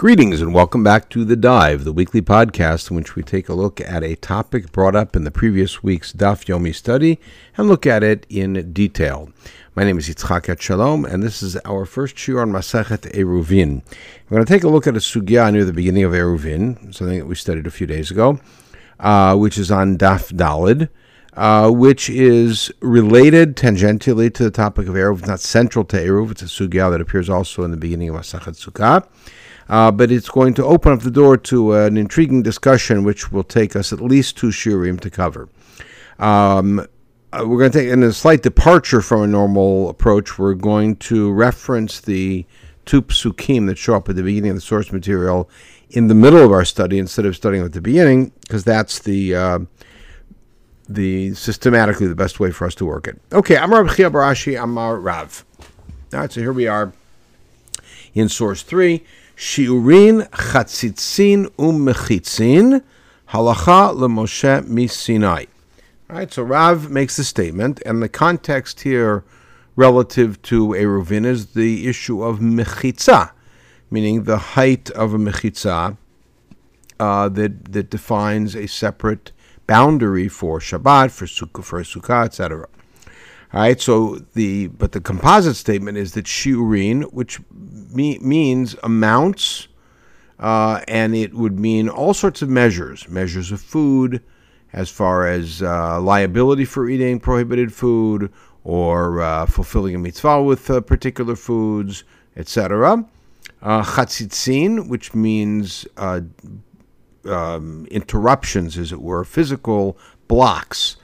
Greetings and welcome back to The Dive, the weekly podcast in which we take a look at a topic brought up in the previous week's Daf Yomi study and look at it in detail. My name is Yitzchak Etshalom, and this is our first shiur on Masechet Eruvin. We're going to take a look at a sugya near the beginning of Eruvin, something that we studied a few days ago, uh, which is on Daf Dalid. Uh, which is related tangentially to the topic of Eruv, not central to Eruv. It's a sugya that appears also in the beginning of Masachet Sukkah uh, but it's going to open up the door to an intriguing discussion, which will take us at least two shiurim to cover. Um, uh, we're going to take in a slight departure from a normal approach. We're going to reference the two psukim that show up at the beginning of the source material in the middle of our study instead of studying at the beginning, because that's the uh, the systematically the best way for us to work it. Okay, I'm Rav Chiya bar Ashi. I'm Rav. All right, so here we are in source three. Shiurin Chatzitzin Umechitzin Halacha LeMoshe Misinai. All right, so Rav makes the statement, and the context here relative to Eruvin is the issue of mechitza, meaning the height of a mechitza uh, that that defines a separate boundary for Shabbat, for Sukkah, for Sukkah, etc. All right, so the but the composite statement is that shiurin, which me, means amounts, uh, and it would mean all sorts of measures, measures of food, as far as uh, liability for eating prohibited food or uh, fulfilling a mitzvah with uh, particular foods, etc. Uh, which means uh, um, interruptions, as it were, physical blocks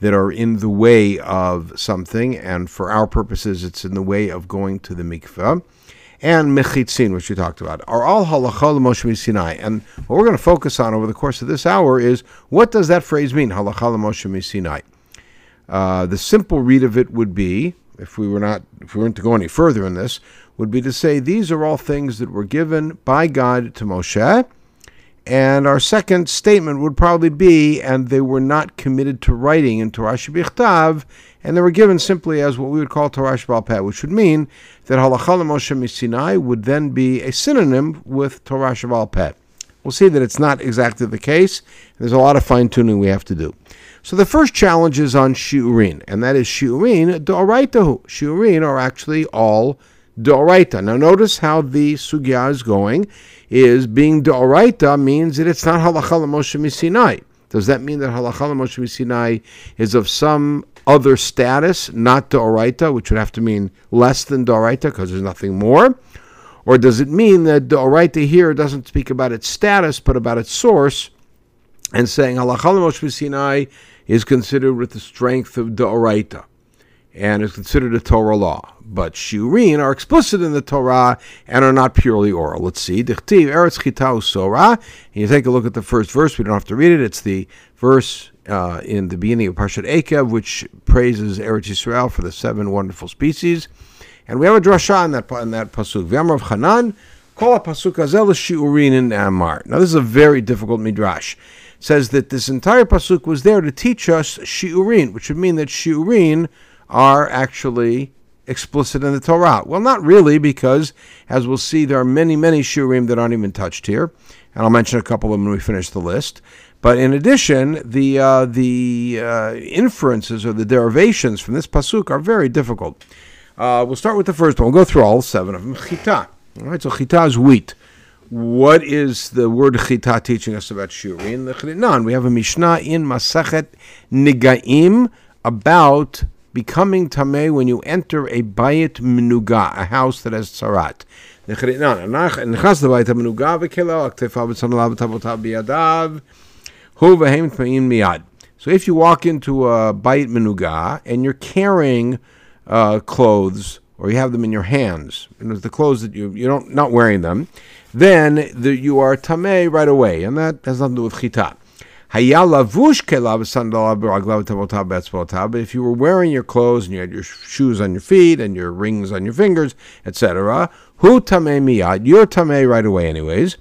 that are in the way of something, and for our purposes, it's in the way of going to the mikveh. And mechitzin, which we talked about, are all halacha Moshe Sinai. And what we're going to focus on over the course of this hour is what does that phrase mean, halacha Moshe Sinai? Uh, the simple read of it would be, if we were not, if we weren't to go any further in this, would be to say these are all things that were given by God to Moshe and our second statement would probably be, and they were not committed to writing in Torah Shebichtav, and they were given simply as what we would call Torah Peh, which would mean that Halacha Moshe Sinai would then be a synonym with Torah Peh. We'll see that it's not exactly the case. There's a lot of fine tuning we have to do. So the first challenge is on Shiurin, and that is Shiurin Doraitahu. Shiurin are actually all Doraita. Now notice how the sugya is going is being Doraita means that it's not halacha Moshe Sinai. Does that mean that halacha Moshe Sinai is of some other status, not Doraita, which would have to mean less than Doraita because there's nothing more? Or does it mean that Doraita here doesn't speak about its status but about its source and saying halacha Moshe Sinai is considered with the strength of Doraita? and is considered a Torah law. But shiurin are explicit in the Torah and are not purely oral. Let's see. Dichtiv Eretz Chitau Sora. You take a look at the first verse. We don't have to read it. It's the verse uh, in the beginning of Parshat Ekev, which praises Eretz Yisrael for the seven wonderful species. And we have a drasha in that in that pasuk. V'amar of Hanan. A pasuk azel shiurin in Amar. Now this is a very difficult midrash. It says that this entire pasuk was there to teach us shiurin, which would mean that shiurin are actually explicit in the Torah. Well, not really, because as we'll see, there are many, many shurim that aren't even touched here, and I'll mention a couple of them when we finish the list. But in addition, the uh, the uh, inferences or the derivations from this pasuk are very difficult. Uh, we'll start with the first one. We'll go through all seven of them. Chita. All right, so chita is wheat. What is the word chita teaching us about shurim? The We have a mishnah in Masachet Nigaim about becoming tameh when you enter a bayit menuga, a house that has tzarat. So if you walk into a bayit menuga and you're carrying uh, clothes or you have them in your hands, and it's the clothes that you you don't not wearing them, then the, you are tameh right away, and that has nothing to do with chitat. But if you were wearing your clothes and you had your shoes on your feet and your rings on your fingers, etc., who tameh miyad, you're tameh right away anyways.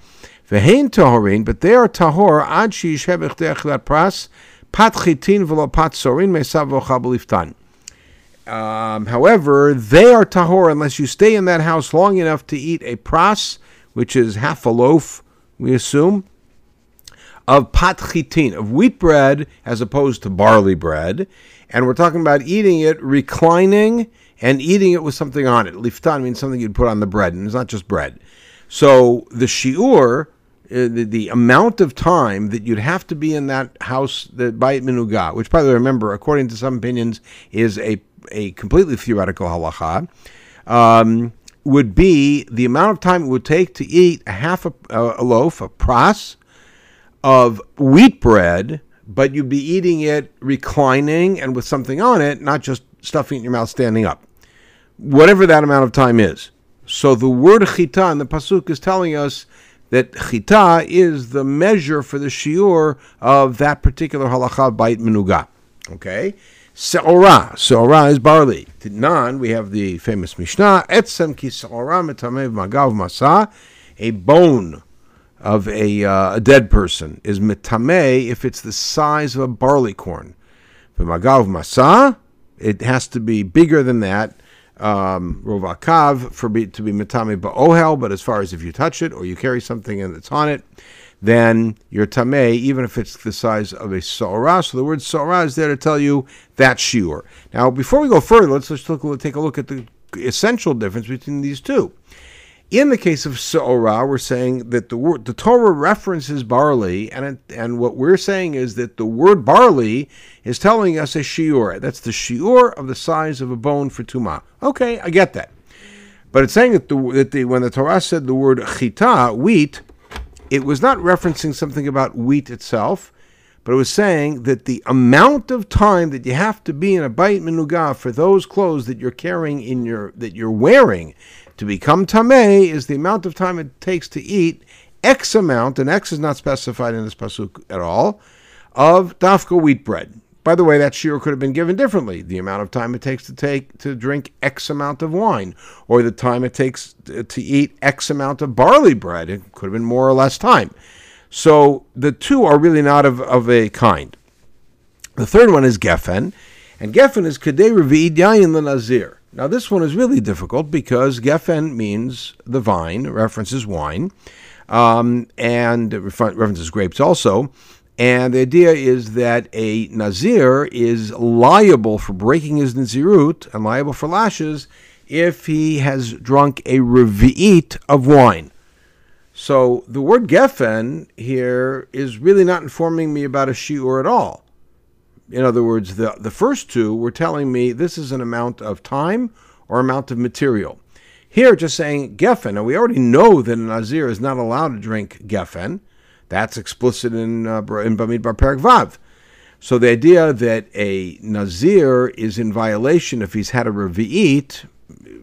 Tahorin, but they are tahor ad sheyishevich de'echlat pras, pat chitin v'lo pat sorin. Um, however, they are tahor unless you stay in that house long enough to eat a pras, which is half a loaf, we assume, of pat chitin, of wheat bread as opposed to barley bread. And we're talking about eating it reclining and eating it with something on it. Liftan means something you'd put on the bread, and it's not just bread. So the shiur, uh, the, the, amount of time that you'd have to be in that house, the bayit minuga, which, by the way, remember, according to some opinions, is a, a completely theoretical halacha, um, would be the amount of time it would take to eat a half a, a loaf, a pras, of wheat bread, but you'd be eating it reclining and with something on it, not just stuffing it in your mouth standing up. Whatever that amount of time is. So the word chita in the pasuk is telling us that chita is the measure for the shiur of that particular halacha bayit menuga. Okay? Se'ora. Se'ora is barley. Nan, we have the famous Mishnah, etzem ki se'ora metamev magav masa, a bone of a, uh, a dead person is mitame if it's the size of a barley corn. For magav masa, it has to be bigger than that. Um, rovakav for be, to be mitame ba'ohel, but as far as if you touch it or you carry something and it's on it, then you're tameh, even if it's the size of a sorah. So the word sorah is there to tell you that shiur. Now, before we go further, let's just look, take a look at the essential difference between these two. In the case of Seorah, we're saying that the word, the Torah references barley, and it, and what we're saying is that the word barley is telling us a shiur. That's the shiur of the size of a bone for tuma. Okay, I get that, but it's saying that the, that the when the Torah said the word chita, wheat, it was not referencing something about wheat itself, but it was saying that the amount of time that you have to be in a bayit minugah for those clothes that you're carrying in your that you're wearing to become tameh is the amount of time it takes to eat X amount, and X is not specified in this pasuk at all, of dafka wheat bread. By the way, that shiur could have been given differently. The amount of time it takes to take to drink X amount of wine, or the time it takes to eat X amount of barley bread. It could have been more or less time. So the two are really not of, of a kind. The third one is geffen, and geffen is kadei revi'id yayin nazir. Now, this one is really difficult because Geffen means the vine, references wine, um, and references grapes also. And the idea is that a Nazir is liable for breaking his Nazirut and liable for lashes if he has drunk a revi'it of wine. So the word Geffen here is really not informing me about a shiur at all. In other words, the, the first two were telling me this is an amount of time or amount of material. Here, just saying Geffen, and we already know that a Nazir is not allowed to drink Geffen. That's explicit in, uh, in Bamidbar Perak Vav. So the idea that a Nazir is in violation if he's had a Revi'it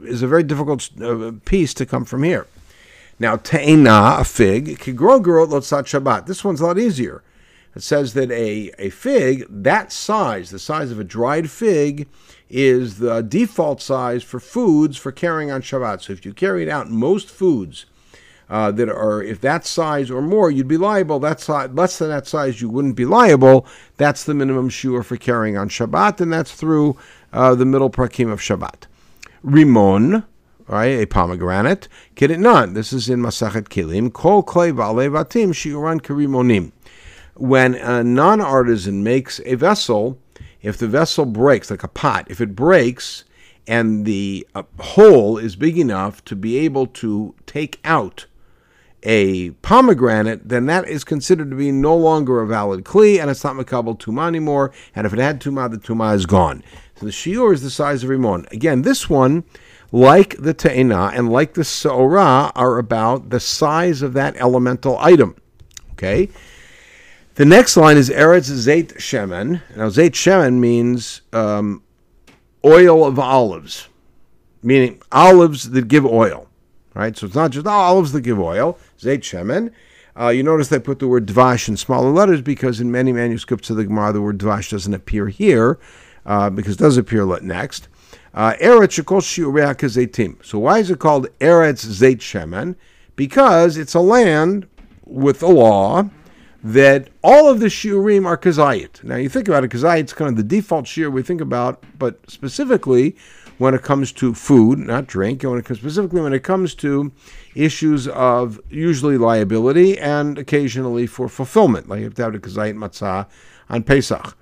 is a very difficult uh, piece to come from here. Now, Te'ena, a fig, Kigro Gerot Lotzat Shabbat. This one's a lot easier. It says that a, a fig, that size, the size of a dried fig, is the default size for foods for carrying on Shabbat. So if you carry it out, most foods uh, that are, if that size or more, you'd be liable. That size, less than that size, you wouldn't be liable. That's the minimum shiur for carrying on Shabbat, and that's through uh, the middle prakim of Shabbat. Rimon, right, a pomegranate. Keditnan, this is in Masachet Kilim. Kol klei va'alevatim shiuran kerimonim when a non artisan makes a vessel, if the vessel breaks, like a pot, if it breaks and the uh, hole is big enough to be able to take out a pomegranate, then that is considered to be no longer a valid kli, and it's not makabel tuma anymore. And if it had tuma, the tuma is gone. So the shiur is the size of rimon. Again, this one, like the te'ina and like the seorah, are about the size of that elemental item. Okay, the next line is Eretz Zait Shemen. Now, Zait Shemen means um, oil of olives, meaning olives that give oil. Right? So it's not just olives that give oil. Zait Shemen. Uh, you notice they put the word dvash in smaller letters because in many manuscripts of the Gemara the word dvash doesn't appear here uh, because it does appear next. Uh, So why is it called Eretz Zait Shemen? Because it's a land with a law that all of the shiurim are kazayit. Now you think about it, kazayit is kind of the default shiur we think about, but specifically when it comes to food, not drink, and when it comes, specifically when it comes to issues of usually liability and occasionally for fulfillment, like you have to have a kazayit matzah on Pesach.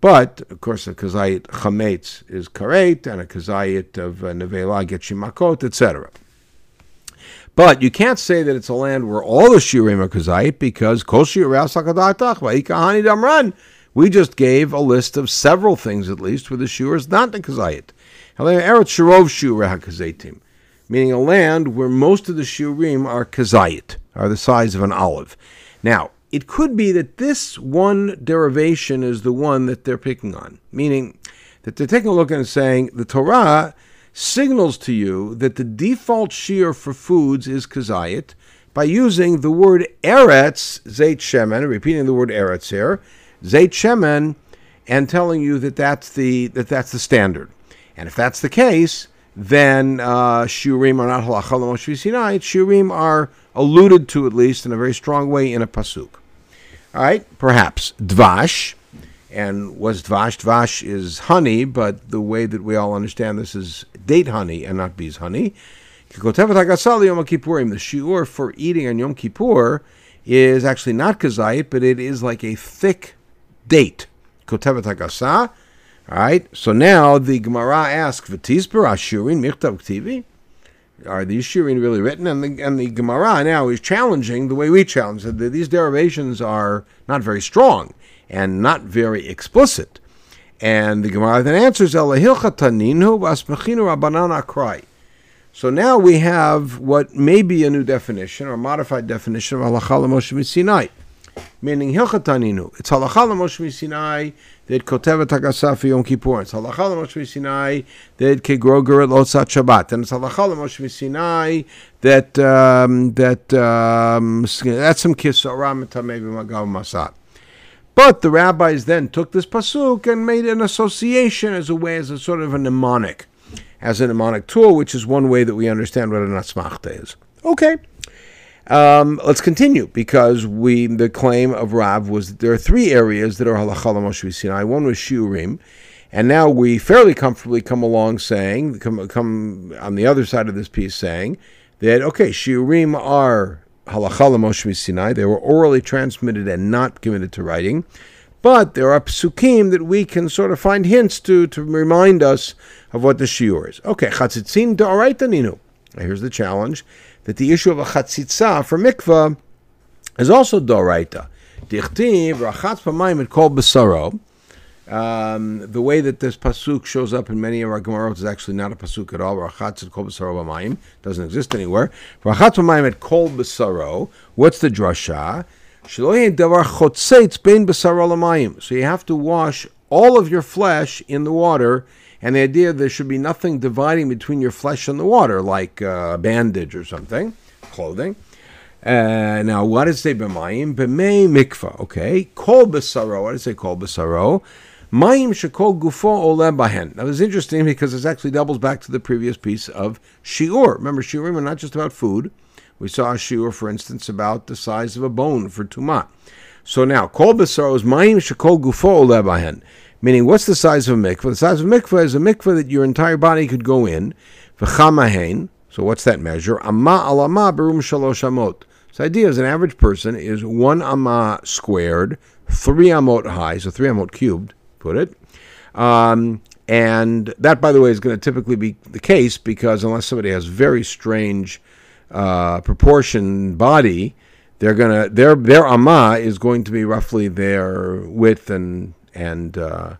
But, of course, a kazayit chametz is karet, and a kazayit of uh, nevela gets makot, etc. But you can't say that it's a land where all the shiurim are kazayit because kol damran. We just gave a list of several things, at least, where the shiur is not the kazayit. Meaning a land where most of the shiurim are kazayit, are the size of an olive. Now, it could be that this one derivation is the one that they're picking on, meaning that they're taking a look and saying the Torah signals to you that the default shiur for foods is kazayit by using the word eretz, zayt shemen, repeating the word eretz here, zayt shemen, and telling you that that's the that that's the standard. And if that's the case, then uh, shiurim are not halacha. Shiurim are alluded to at least in a very strong way in a pasuk. All right, perhaps dvash, and was dvash? Dvash is honey, but the way that we all understand this is date honey and not bees honey. The shiur for eating on Yom Kippur is actually not kazayit, but it is like a thick date. All right, so now the Gemara asks. Are these shiurim really written? And the, and the Gemara now is challenging the way we challenge that these derivations are not very strong and not very explicit. And the Gemara then answers, akrai. So now we have what may be a new definition or modified definition of halacha Moshe Sinai, meaning hilchataninu. It's halacha Moshe Sinai that kotevet hagasa Yom Kippur. It's halacha Moshe Sinai that kegroger at lotzat Shabbat, and it's halacha Moshe Sinai that um, that um, that's some kisara maybe magav masat. But the rabbis then took this pasuk and made an association as a way, as a sort of a mnemonic, as a mnemonic tool, which is one way that we understand what an asmachta is. Okay. Um, let's continue because we the claim of Rav was that there are three areas that are halacha Moshe Sinai. One was shiurim, and now we fairly comfortably come along saying, come, come on the other side of this piece saying that okay, shiurim are Sinai. They were orally transmitted and not committed to writing. But there are psukim that we can sort of find hints to to remind us of what the shiur is. Okay, chatzitzin da'araita ninu. Here's the challenge: that the issue of a chatzitza for mikvah is also da'araita. Dichtiv rachatz pamayim kol besaro. Um, the way that this pasuk shows up in many of our Gemaros is actually not a pasuk at all. Rachatz et kol b'saro b'mayim doesn't exist anywhere. Rachatz b'mayim et kol b'saro. What's the drasha? davar chotzetz bein b'saro l'mayim. So you have to wash all of your flesh in the water, and the idea there should be nothing dividing between your flesh and the water, like uh, a bandage or something, clothing. Uh, now, what it say b'mayim? B'mei mikvah. Okay, kol b'saro. What it say kol b'saro? Mayim shekol gufo ole bahen. Now, it's interesting because this actually doubles back to the previous piece of shiur. Remember, shiurim are not just about food. We saw a shiur, for instance, about the size of a bone for tuma. So now, kol besaro is mayim shekol gufo ole bahen. Meaning, what's the size of a mikveh? The size of a mikveh is a mikveh that your entire body could go in. V'chamahen. So what's that measure? Amma alama berum shalosh amot. So the idea is an average person is one amma squared, three amot high, so three amot cubed, put it. Um, and that, by the way, is going to typically be the case because unless somebody has very strange uh, proportion body, they're to their their amma is going to be roughly their width and and uh,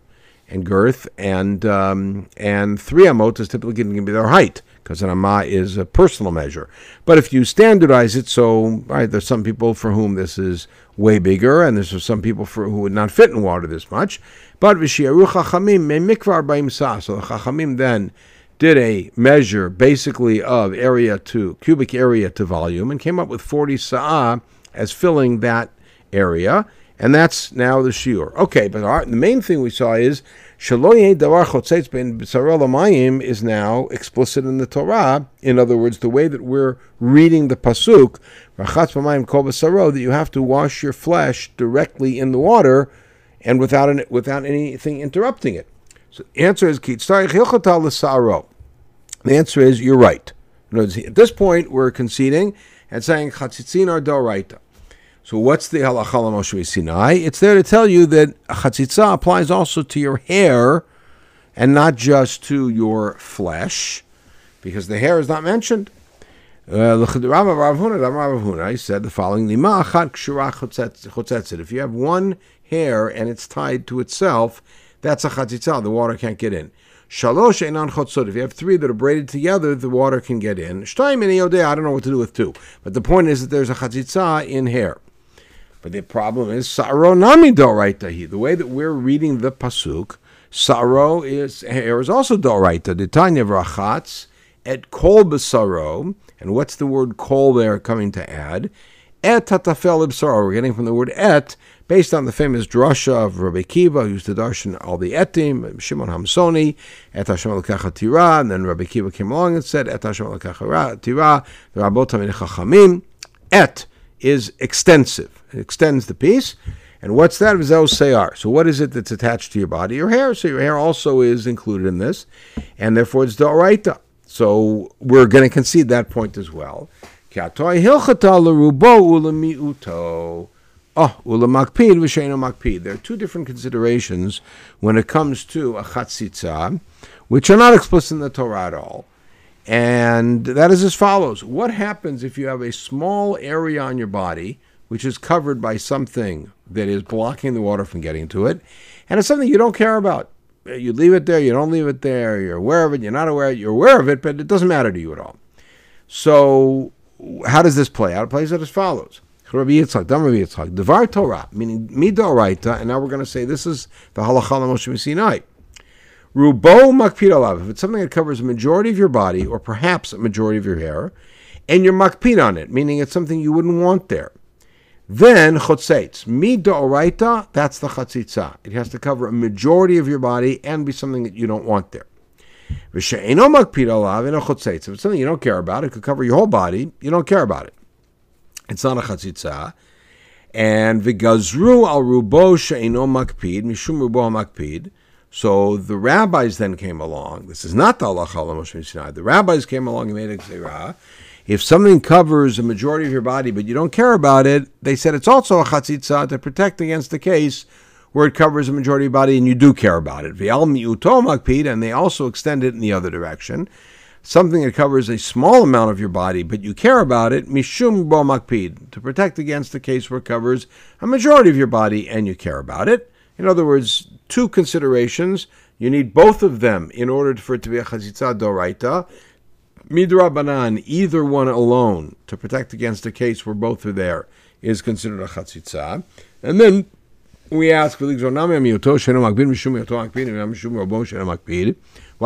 and girth, and um, and three amot is typically going to be their height because an amma is a personal measure. But if you standardize it, so right, there's some people for whom this is way bigger, and there's some people for who would not fit in water this much. But v'shiaru chachamim mikvar So the chachamim then did a measure basically of area to cubic area to volume and came up with 40 sa'ah as filling that area. And that's now the shiur. Okay, but our, the main thing we saw is shaloye davar chotzetz ben mayim is now explicit in the Torah. In other words, the way that we're reading the pasuk, rachatz b'mayim kol that you have to wash your flesh directly in the water and without an, without anything interrupting it. So the answer is. The answer is you're right. Words, at this point, we're conceding and saying chatzitzin are doraita. So what's the halacha Moshe Sinai? It's there to tell you that chatzitza applies also to your hair and not just to your flesh, because the hair is not mentioned. Uh, I said the following: If you have one hair and it's tied to itself, that's a chatzitza. The water can't get in. Shalosh einan chotzot. If you have three that are braided together, the water can get in. Shtaim in I don't know what to do with two. But the point is that there's a chatzitza in hair. But the problem is saro nami doraita. The way that we're reading the pasuk, saro is hair is also doraita. The tanya vrachatz et kol besaro. And what's the word kol there coming to add? Et tatafel. We're getting from the word et, based on the famous drasha of Rabbi Akiva, who used to darshan all the etim, Shimon HaAmsoni, et Hashem tira, and then Rabbi Akiva came along and said, et Hashem tira, the Rabbot Chachamim. Et is extensive. It extends the piece. And what's that? Vizel Seyar. So what is it that's attached to your body? Your hair. So your hair also is included in this. And therefore it's Doraita. So we're going to concede that point as well. Oh, makpid. There are two different considerations when it comes to a chatzitza, which are not explicit in the Torah at all. And that is as follows. What happens if you have a small area on your body which is covered by something that is blocking the water from getting to it, and it's something you don't care about? you leave it there, you don't leave it there, you're aware of it, you're not aware, you're aware of it, but it doesn't matter to you at all. So, how does this play out? It plays out as follows. Rabbi Yitzchak, Dam Rabbi Yitzchak, Devar Torah, meaning Midoraita, and now we're going to say this is the Halacha Moshe Sinai. Rubo Makpid Alav, if it's something that covers a majority of your body, or perhaps a majority of your hair, and you're Makpid on it, meaning it's something you wouldn't want there. Then chotzetz, mi da'oraita, that's the chatzitza. It has to cover a majority of your body and be something that you don't want there. If it's something you don't care about, it could cover your whole body, you don't care about it. It's not a chatzitza. And v'gazru al rubo she'eno makpid, mishum rubo makpid. So the rabbis then came along. This is not the halacha The rabbis came along and made a gzerah if something covers a majority of your body but you don't care about it, they said it's also a chatzitza to protect against the case where it covers a majority of your body and you do care about it. And they also extend it in the other direction. Something that covers a small amount of your body but you care about it, mishum bo makpid, to protect against the case where it covers a majority of your body and you care about it. In other words, two considerations. You need both of them in order for it to be a chatzitza doraita. Midrabanan, either one alone, to protect against a case where both are there, is considered a chatzitza. And then we ask, why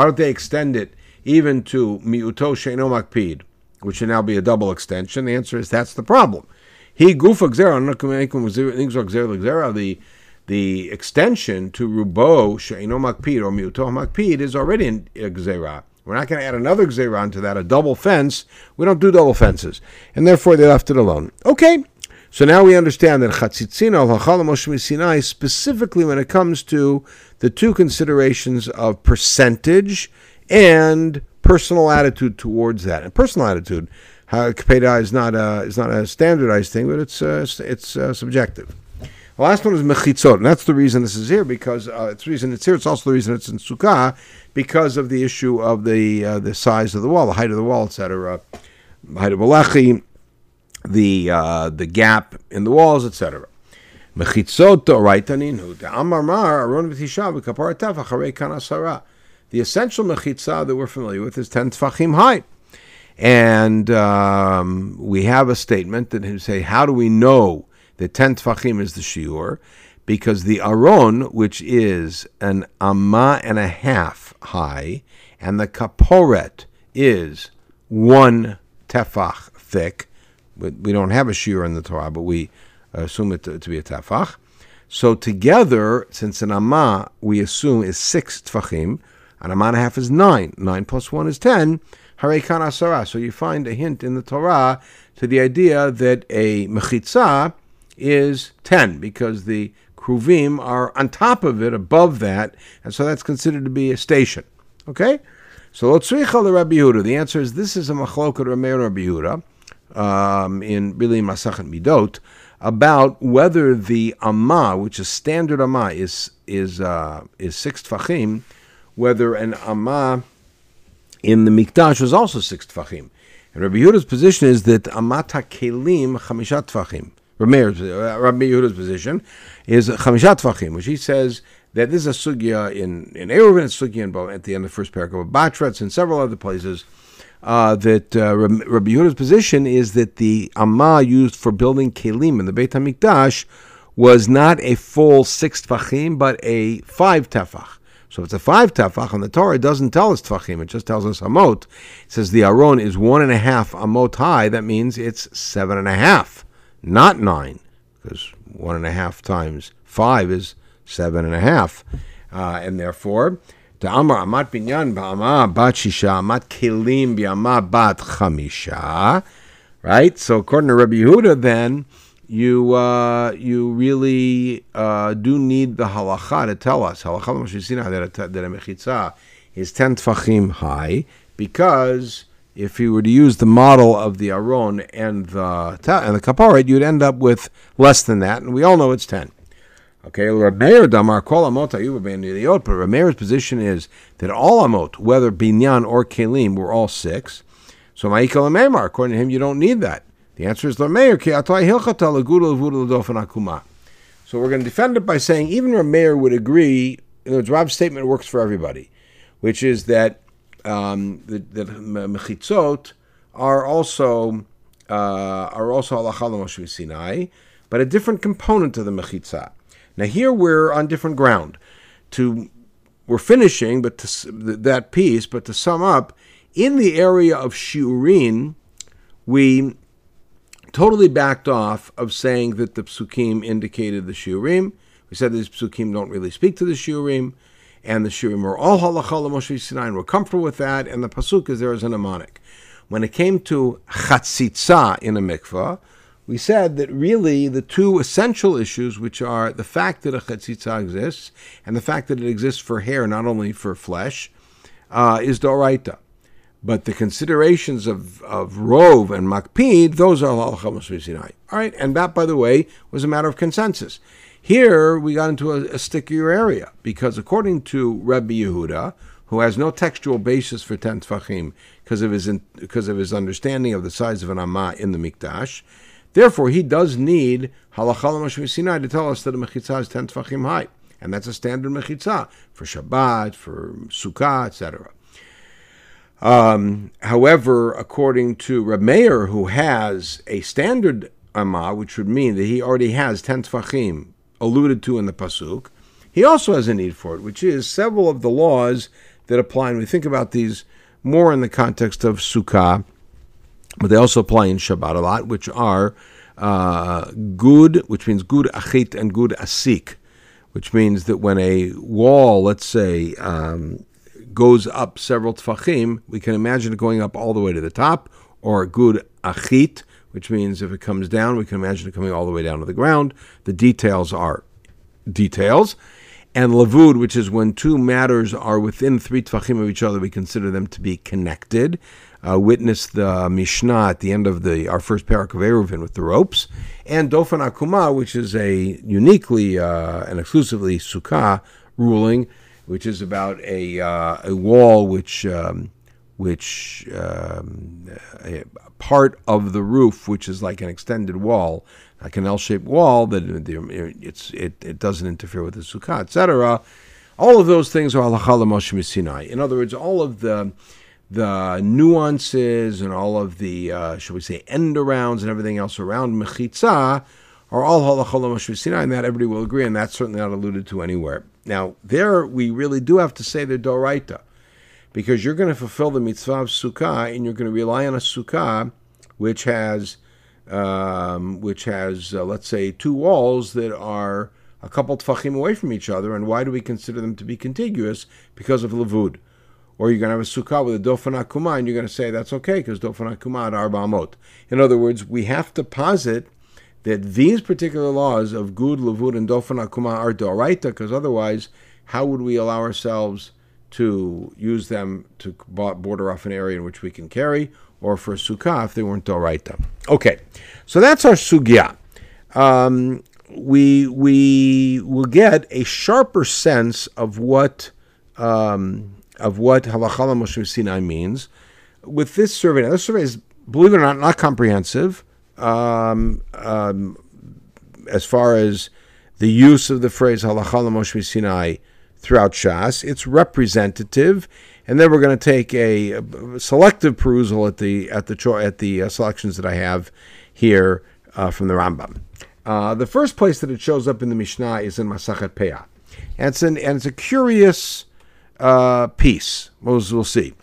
don't they extend it even to miuto sheno makpid, which should now be a double extension? The answer is that's the problem. He gufa the the extension to rubo sheino makpid or miuto makpid is already in gzera. We're not going to add another gzeira to that, a double fence. We don't do double fences. And therefore they left it alone. Okay, so now we understand that Chatzitzin al Moshe Sinai, specifically when it comes to the two considerations of percentage and personal attitude towards that. And personal attitude, Kpeda is not a, is not a standardized thing, but it's, uh, it's uh, subjective. The last one is mechitzot, and that's the reason this is here because uh, it's the reason it's here. It's also the reason it's in sukkah because of the issue of the uh, the size of the wall, the height of the wall, etc. Height of Malachi, the uh, the gap in the walls, etc. Mechitzot raitanin the amar mar aron v'tisha v'kaparataf acharei kanasara. The essential mechitza that we're familiar with is ten tfachim high. And um, we have a statement that say, how do we know the 10 tfachim is the shiur, because the aron, which is an amma and a half high, and the kaporet is one tefach thick. We don't have a shiur in the Torah, but we assume it to, to be a tefach. So together, since an amma we assume is six tfachim, an amma and a half is nine. Nine plus one is ten. Harekan asara. So you find a hint in the Torah to the idea that a mechitza is 10 because the kruvim are on top of it, above that, and so that's considered to be a station. Okay? So Lotzricha Rabbi Yehuda. The answer is this is a machloket Rameir Rabbi Yehuda um, in really Masachet Midot about whether the Amma, which is standard Amma, is is uh, is six tfachim, whether an Amma in the Mikdash was also six tfachim. And Rabbi Yehuda's position is that Amata Kelim chamishat tfachim. Rabbi Yehuda's position is chamishat tfachim, which he says that this is a sugya in in Eruvin, it's sugya in, at the end of the first paragraph of Batratz and several other places. Uh, that uh, Rabbi Yehuda's position is that the amma used for building kelim in the Beit Hamikdash was not a full six tefachim, but a five tefach. So it's a five tefach, and the Torah doesn't tell us tefachim, it just tells us amot. It says the aron is one and a half amot high. That means it's seven and a half, not nine, because one and a half times five is seven and a half. Uh, and therefore, the Amar Amat Binyan Ba'ama Bat Shisha Amat Kelim Bat Chamisha. Right? So according to Rabbi Yehuda, then, you uh, you really uh, do need the halacha to tell us halacha that a, mechitza is ten tfachim high because if you were to use the model of the aron and the and the kaparet, you'd end up with less than that, and we all know it's ten. Okay, Rameir Damar Kol Amot Ayuba but Rameir's position is that all Amot, whether Binyan or Kelim, were all six. So Ma'ikal according to him, you don't need that. The answer is Rameir Ki Akuma. So we're going to defend it by saying even Rameir would agree. In other words, statement works for everybody, which is that um, the, the mechitzot are also uh, are also halacha Sinai, but a different component of the mechitzah. Now here we're on different ground. To we're finishing, but to, that piece. But to sum up, in the area of shiurin, we totally backed off of saying that the psukim indicated the shiurim. We said these psukim don't really speak to the shiurim, and the shiurim were all halacha Moshe Sinai, and we're comfortable with that. And the pasuk is there as a mnemonic. When it came to chatzitza in a mikvah, we said that really the two essential issues, which are the fact that a chetzitza exists and the fact that it exists for hair, not only for flesh, uh, is doraita. But the considerations of, of rove and makpid, those are halacha Sinai. All right, and that, by the way, was a matter of consensus. Here we got into a, a stickier area because according to Rabbi Yehuda, who has no textual basis for ten tefachim because of his because of his understanding of the size of an amah in the mikdash, Therefore, he does need halacha Sinai to tell us that a mechitza is ten tefachim high, and that's a standard mechitza for Shabbat, for Sukkah, etc. Um, however, according to Reb Meir, who has a standard amma, which would mean that he already has ten tefachim alluded to in the pasuk, he also has a need for it, which is several of the laws that apply. And we think about these more in the context of Sukkah but they also apply in Shabbat a lot, which are uh, gud, which means gud achit and gud asik, which means that when a wall, let's say, um, goes up several tfachim, we can imagine it going up all the way to the top, or gud achit, which means if it comes down, we can imagine it coming all the way down to the ground. The details are details. And lavud, which is when two matters are within three tfachim of each other, we consider them to be connected uh, witnessed the Mishnah at the end of the our first parak of Eruvin with the ropes, and Dofan Akuma, which is a uniquely uh, and exclusively Sukkah ruling, which is about a uh, a wall which um, which um, part of the roof, which is like an extended wall, like an L-shaped wall that it's it, it doesn't interfere with the Sukkah, etc. All of those things are halacha Moshe Sinai. In other words, all of the the nuances and all of the, uh, shall we say, end arounds and everything else around mechitza are all halacha Sinai, and that everybody will agree, and that's certainly not alluded to anywhere. Now, there we really do have to say the doraita, because you're going to fulfill the mitzvah of sukkah, and you're going to rely on a sukkah which has, um, which has, uh, let's say, two walls that are a couple tfachim away from each other, and why do we consider them to be contiguous? Because of lavud. Or you're going to have a sukkah with a dofan akuma, and you're going to say that's okay because dofan akuma at arba amot. In other words, we have to posit that these particular laws of gud, lavud, and dofan akuma are doraita, because otherwise, how would we allow ourselves to use them to border off an area in which we can carry, or for sukkah if they weren't doraita. Okay, so that's our sugya. Um, we we will get a sharper sense of what um, of what halacha Moshe Sinai means with this survey. Now, this survey is, believe it or not, not comprehensive um, um, as far as the use of the phrase halacha Moshe Sinai throughout Shas. It's representative, and then we're going to take a, a, selective perusal at the at the cho- at the uh, selections that I have here uh, from the Rambam. Uh, the first place that it shows up in the Mishnah is in Masachet Peah, and it's an and it's a curious uh, piece. We'll, we'll see.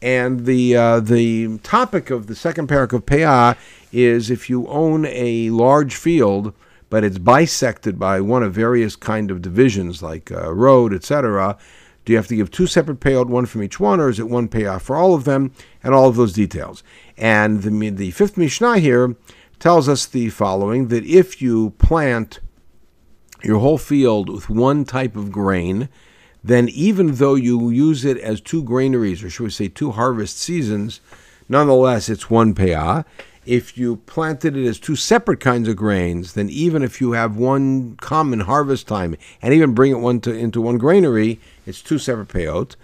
And the uh, the topic of the second parak of Peah is if you own a large field, but it's bisected by one of various kind of divisions like a road, etc. Do you have to give two separate payot, one from each one, or is it one payout for all of them? And all of those details. And the the fifth Mishnah here tells us the following: that if you plant your whole field with one type of grain, then even though you use it as two granaries, or should we say two harvest seasons, nonetheless it's one payah. If you planted it as two separate kinds of grains, then even if you have one common harvest time and even bring it one to, into one granary, it's two separate payot.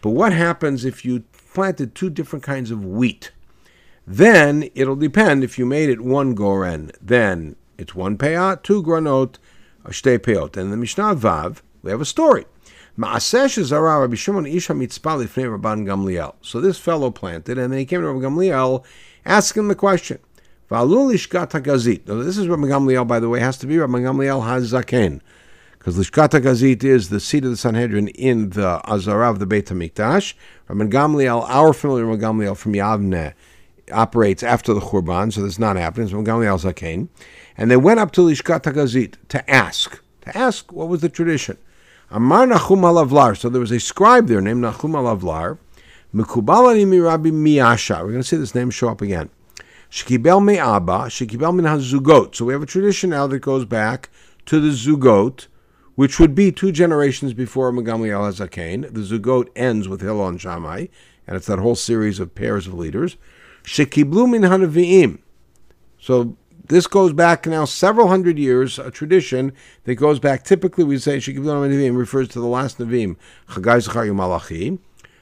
But what happens if you planted two different kinds of wheat? Then it'll depend if you made it one goren, then it's one payot, two granot, a shtei payot. And in the Mishnah Vav, we have a story. So this fellow planted, and then he came to Rabbi Gamliel asking the question. Now, this is Rabbi Gamliel, by the way, has to be Rabbi Gamliel Hazaken. Because Lishkat Gazit is the seat of the Sanhedrin in the Azara of the Beit HaMikdash. Rabbi Gamliel, our familiar Rabbi Gamliel from Yavne, operates after the Churban, so that's not happening. So Gamliel Zaken. And they went up to Lishkat Gazit to ask, to ask what was the tradition. Amar Nachum HaLavlar. So there was a scribe there named Nachum HaLavlar. Mekubalani mi Rabbi Miyasha. We're going to see this name show up again. Shekibel me Abba. Shekibel min hazugot. So we have a tradition now that goes back to the zugot, which would be two generations before Megamliel Hazaken. The zugot ends with Hillel and Shammai, and it's that whole series of pairs of leaders. Shekiblu min hanaviim. So this goes back now several hundred years, a tradition that goes back, typically we say, Shekibdon Nevim refers to the last Nevim, Chagai Zachar Malachi,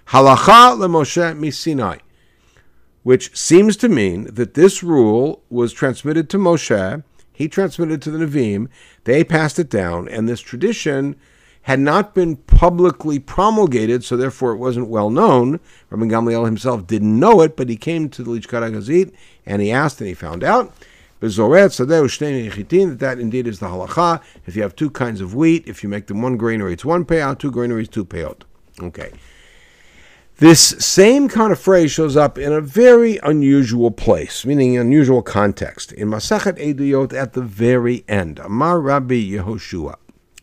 Halacha leMoshe Misinai, which seems to mean that this rule was transmitted to Moshe, he transmitted to the Nevim, they passed it down, and this tradition had not been publicly promulgated, so therefore it wasn't well known. Rabbi Gamliel himself didn't know it, but he came to the Lishkat Gazit and he asked and he found out that that indeed is the halacha. If you have two kinds of wheat, if you make them one granary, it's one payout, two granaries, two payout. Okay. This same kind of phrase shows up in a very unusual place, meaning unusual context, in Masachet Eduyot at the very end. Amar Rabbi Yehoshua,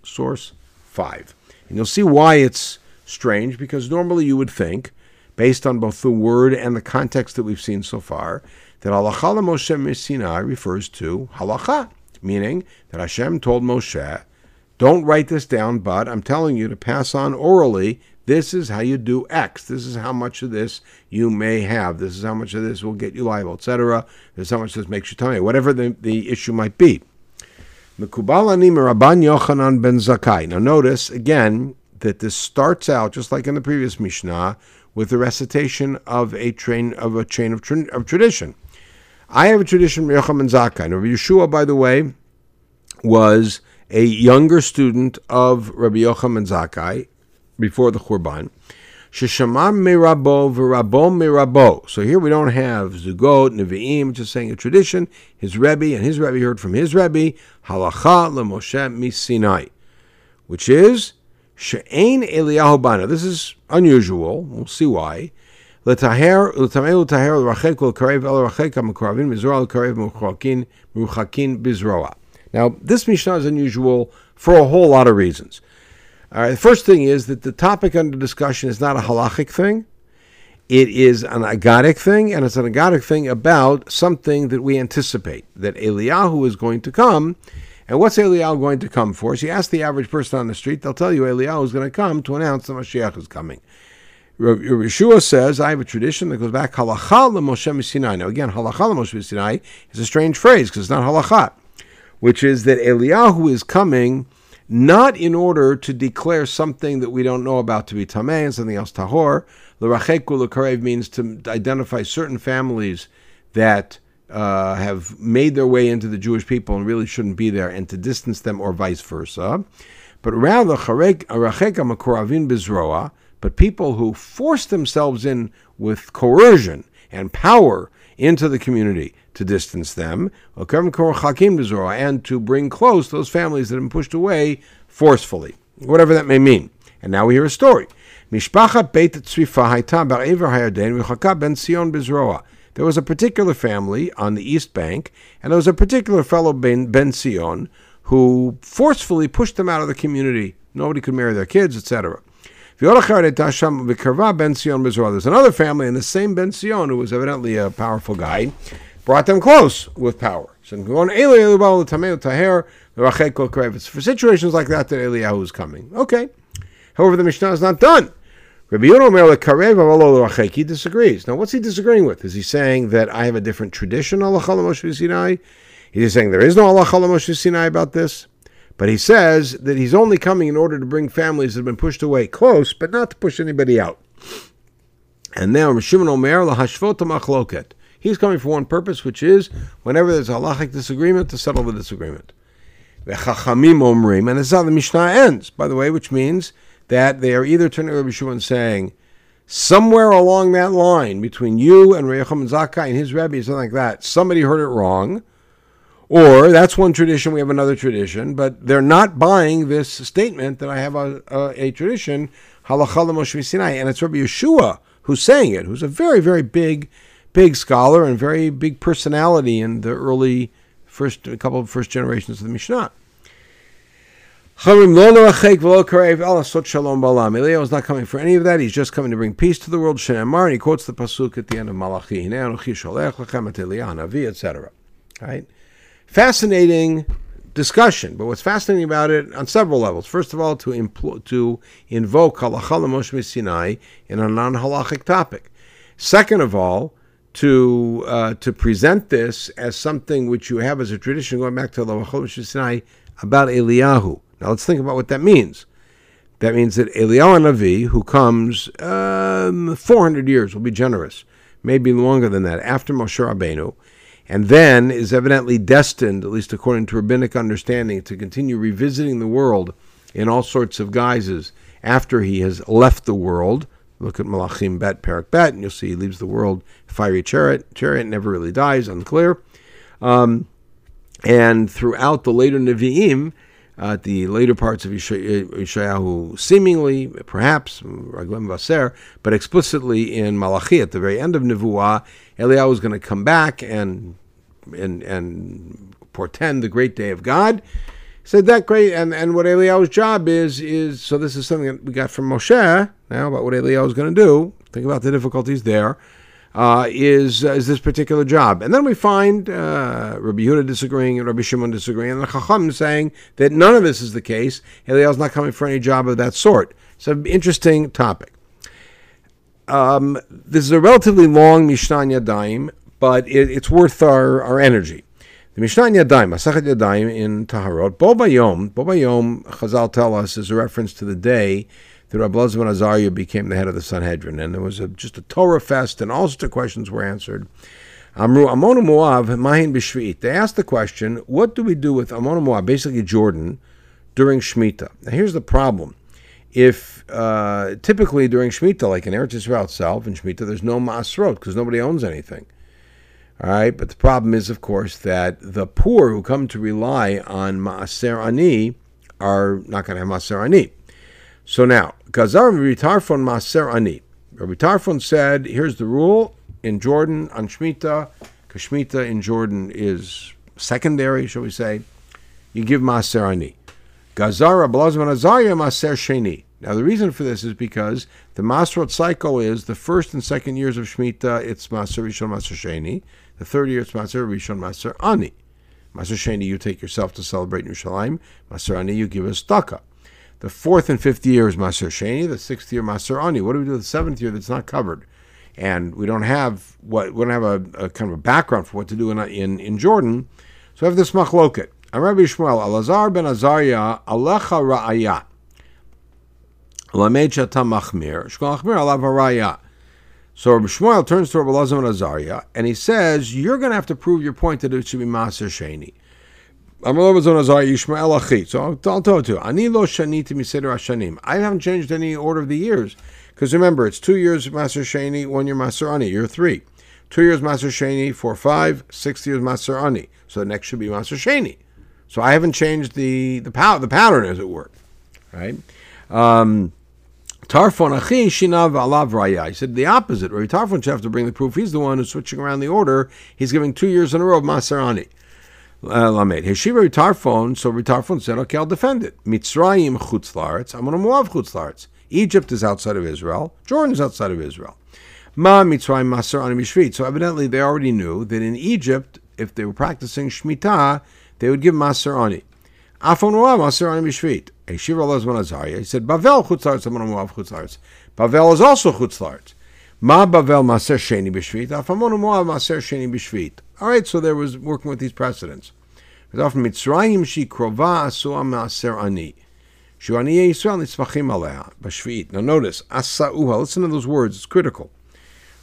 source 5. And you'll see why it's strange, because normally you would think, based on both the word and the context that we've seen so far, that halacha Moshe Sinai refers to halacha, meaning that Hashem told Moshe, don't write this down, but I'm telling you to pass on orally. This is how you do X. This is how much of this you may have. This is how much of this will get you liable, etc. This is how much this makes you tummy, whatever the, the issue might be. Ben. Now notice again that this starts out just like in the previous Mishnah with the recitation of a train of a chain of, tra- of tradition. I have a tradition from Yochanan Zakkai. Now, Yeshua, by the way, was a younger student of Rabbi Yochanan Zakkai before the Churban, Sheshamam mirabo v'rabo mirabo. So here we don't have Zugot, Nevi'im, just saying a tradition. His Rebbe and his Rebbe heard from his Rebbe, Halacha leMoshe misinai, which is She'ain Eliyahu Bana. This is unusual. We'll see why. לטהר ולטמא ולטהר ולרחק ולקרב אל הרחק המקרבים מזרוע לקרב מרוחקין מרוחקין bizroa. Now, this Mishnah is unusual for a whole lot of reasons. All right, the first thing is that the topic under discussion is not a halachic thing. It is an agadic thing, and it's an agadic thing about something that we anticipate, that Eliyahu is going to come And what's Eliyahu going to come for? So you ask the average person on the street, they'll tell you Eliyahu is going to come to announce the Mashiach is coming. Yeshua says, I have a tradition that goes back halacha Moshe Sinai. Now again, halacha Moshe Sinai is a strange phrase because it's not halakha, which is that Eliyahu is coming not in order to declare something that we don't know about to be tameh and something else tahor. L'racheku l'karev means to identify certain families that uh, have made their way into the Jewish people and really shouldn't be there, and to distance them, or vice versa. But rather, makuravin bizroa, but people who force themselves in with coercion and power into the community to distance them, and to bring close those families that have been pushed away forcefully, whatever that may mean. And now we hear a story. There was a particular family on the East Bank, and there was a particular fellow, Ben, ben Sion, who forcefully pushed them out of the community. Nobody could marry their kids, etc. There's another family in the same Ben Sion who was evidently a powerful guy, brought them close with power. For situations like that, that Eliyahu is coming. Okay. However, the Mishnah is not done. Rabbi Yonah he disagrees. Now, what's he disagreeing with? Is he saying that I have a different tradition, Allah Sinai? He's saying there is no Allah Sinai about this. But he says that he's only coming in order to bring families that have been pushed away close, but not to push anybody out. And now Rishimon Omer lahashvot machloket. He's coming for one purpose, which is whenever there's a halachic disagreement, to settle the disagreement. V'chachamim omrim, and this is how the Mishnah ends, by the way, which means that they are either turning to Rabbi and saying, somewhere along that line between you and Recham Zakai and his Rebbe, something like that, somebody heard it wrong. Or that's one tradition, we have another tradition, but they're not buying this statement that I have a, a, a tradition, Halacha Moshe Sinai, and it's Rabbi Yeshua who's saying it, who's a very, very big, big scholar and very big personality in the early first, a couple of first generations of the Mishnah. Eliyahu is not coming for any of that. He's just coming to bring peace to the world. And he quotes the pasuk at the end of Malachi, etc. Right? Fascinating discussion, but what's fascinating about it on several levels. First of all, to impl- to invoke halacha Moshe Sinai in a non-halachic topic. Second of all, to uh, to present this as something which you have as a tradition going back to the Moshe Sinai about Eliyahu. Now let's think about what that means. That means that Eliyahu Navi, who comes um, 400 years, will be generous, maybe longer than that, after Moshe Rabbeinu, and then is evidently destined, at least according to rabbinic understanding, to continue revisiting the world in all sorts of guises after he has left the world. Look at Malachim Bet Perak Bet, and you'll see he leaves the world fiery chariot. Chariot never really dies, unclear. Um, and throughout the later Nevi'im, uh, the later parts of Yeshayahu, seemingly, perhaps, Raglim Vaser, but explicitly in Malachi, at the very end of Nevuah, Eliyahu is going to come back and, and, and portend the great day of God. Said that great, and, and what Eliyahu's job is, is, so this is something that we got from Moshe, now about what Eliyahu is going to do. Think about the difficulties there uh, is uh, is this particular job. And then we find uh, Rabbi Yehuda disagreeing and Rabbi Shimon disagreeing, and the Chacham saying that none of this is the case. is not coming for any job of that sort. It's an interesting topic. Um, this is a relatively long Mishnah Yadayim, but it, it's worth our, our energy. The Mishnah Yadayim, Masachet Yadayim in Taharot, Bo Bayom, Bo Bayom, Chazal tell us, is a reference to the day that Rabbi Elazar Azariah became the head of the Sanhedrin, and there was a, just a Torah fest, and all sorts of questions were answered. Amru Amonu Moav Mahin B'Shvi'it. They asked the question, what do we do with Amonu Moav, basically Jordan, during Shemitah? Now here's the problem. If uh, typically during Shemitah, like in Eretz Yisrael itself, in Shemitah, there's no Masrot because nobody owns anything. All right, but the problem is, of course, that the poor who come to rely on Maaser Ani are not going to have Maaser Ani. So now, Gazar Ritarfon Maser Ani. Rabbi Tarfon said, here's the rule in Jordan on Shemitah, Shemitah in Jordan is secondary, shall we say, you give Maser Ani. Gazar Ablazman Azariah Maser Sheni. Now, the reason for this is because the Masrot cycle is the first and second years of Shemitah, it's Maser Rishon Maser Sheni. The third year, it's Maser Rishon Maser Ani. Maser Sheni, you take yourself to celebrate Yerushalayim. Maser Ani, you give us tzedakah. The fourth and fifth year is Maser Sheni. The sixth year, Maser Ani. What do we do the seventh year that's not covered? And we don't have what we don't have a, a kind of a background for what to do in in, in Jordan. So we have this machloket. I'm Rabbi Yishmael, Alazar ben Azariah, Alecha Ra'ayah. Lamed Shata Machmir, Shkol Achmir Alav Harayah. So Rabbi Yishmael turns to Rabbi Lazar and Azariah, and he says, "You're going to have to prove your point that it should be Maser Sheni." So I'll, tell to you. I haven't changed any order of the years because remember, it's two years Maser Sheni, one year Maser Ani, year three. Two years Maser Sheni, four, five, six years Maser Ani. So the next should be Maser Sheni. So I haven't changed the the, pow- the pattern, as it were, right? Um, Tarfon achi shinav alav raya. He said the opposite. Rabbi Tarfon should have to bring the proof. He's the one who's switching around the order. He's giving two years in a row of Maserani. Uh, Lamed. Heshiva Rabbi Tarfon. So Rabbi Tarfon said, "Okay, I'll defend it. Mitzrayim going to Moav chutzlaretz. Egypt is outside of Israel. Jordan is outside of Israel. Ma Mitzrayim Maserani. So evidently they already knew that in Egypt, if they were practicing shmita, they would give Maserani. Afon Moav Maserani b'shvit. Shiva Lezman Azariah. He said, Bavel chutzlaretz, I'm going. Bavel is also chutzlaretz. Ma Bavel maser sheni b'shvit, afamonu moav maser sheni b'shvit. All right, so there was working with these precedents. Often Mitzrayim she krova asua maser ani. Shu ani Yisrael nitzmachim aleha b'shvit. Now notice, asauha, listen to those words, it's critical.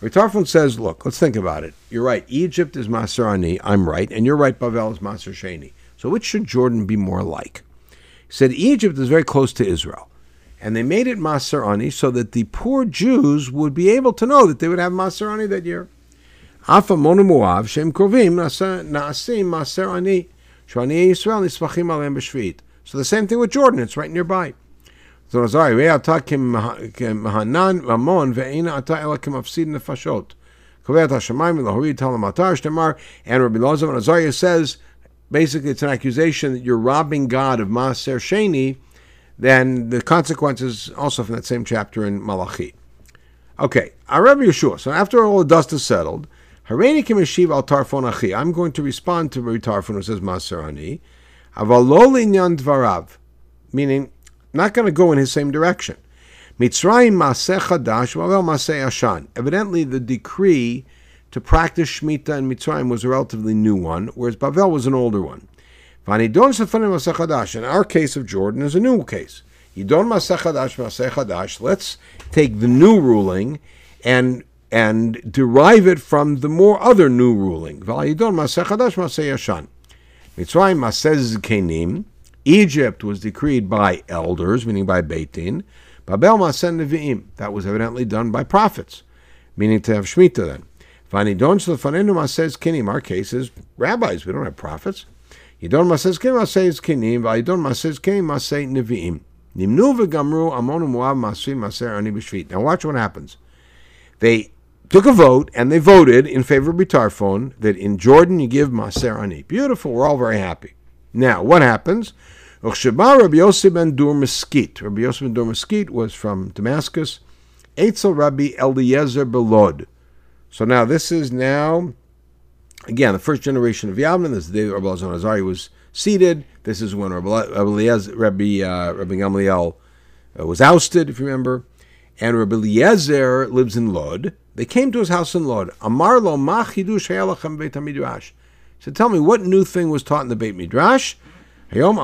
Ritarfon says, look, let's think about it. You're right, Egypt is maser ani, I'm right, and you're right, Bavel is maser sheni. So which should Jordan be more like? He said Egypt is very close to Israel. And they made it Maser Ani so that the poor Jews would be able to know that they would have Maser Ani that year. Afa Monu Moav, Shem Krovim, Naasim Maser Ani, Shani Yisrael, Nisvachim Alem B'Shvit. So the same thing with Jordan, it's right nearby. So Nazari, Ve'ata kim Hanan Ramon, Ve'ina Ata Ela kim Afsid Nefashot. Kovet HaShemayim, Lahori Talam Atar, Shtemar, and Rabbi Lozav and Azariah says, basically it's an accusation that you're robbing God of Maaser Sheni, then the consequences also from that same chapter in Malachi. Okay, Rabbi Yeshua. So after all the dust is settled, Hareini Kimeshiv al Tarfon Achi. I'm going to respond to Rabbi Tarfon who says Maaser Ani. Avalol dvarav, meaning not going to go in his same direction. Mitzrayim Maseh Chadash, Vavel Maseh Ashan. Evidently, the decree to practice Shemitah in Mitzrayim was a relatively new one, whereas Bavel was an older one. In our case of Jordan is a new case. Let's take the new ruling and and derive it from the more other new ruling. Egypt was decreed by elders, meaning by Beitin. Babel That was evidently done by prophets, meaning to have Shemitah then. Vanidon Shlefanenu Masez Kinim. Our case is rabbis. We don't have prophets. Yidon Masez Kinim Masez Kinim. Vayidon Masez Kinim Masez Nevi'im. Nimnu v'gamru amonu muav masri maser ani b'shvit. Now watch what happens. They took a vote and they voted in favor of Bitarfon that in Jordan you give maser ani. Beautiful. We're all very happy. Now what happens? Uchsheba Rabbi Yosef ben Dur Mesquite. Rabbi Yosef ben Dur Mesquite was from Damascus. Eitzel Rabbi Eliezer Belod. So now this is now, again, the first generation of Yavnin. This is the day Rabbi Azari was seated. This is when Rabbi, Rabbi, uh, Rabbi Gamliel uh, was ousted, if you remember. And Rabbi Eliezer lives in Lod. They came to his house in Lod. Amar lo ma chidush beit midrash. So tell me, what new thing was taught in the Beit Midrash? They took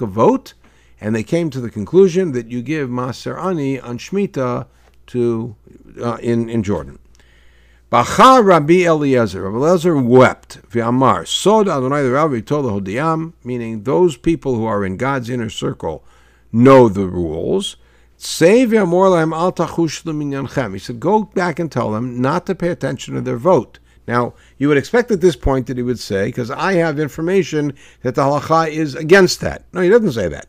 a vote and they came to the conclusion that you give Maser Ani on Shemitah to, uh, in, in Jordan. Bacha Rabbi Eliezer. Rabbi Eliezer wept. V'amar. Sod Adonai Rabbi told Hodiam, meaning those people who are in God's inner circle know the rules. Say v'amor al tachush He said, go back and tell them not to pay attention to their vote. Now, you would expect at this point that he would say, because I have information that the halacha is against that. No, he doesn't say that.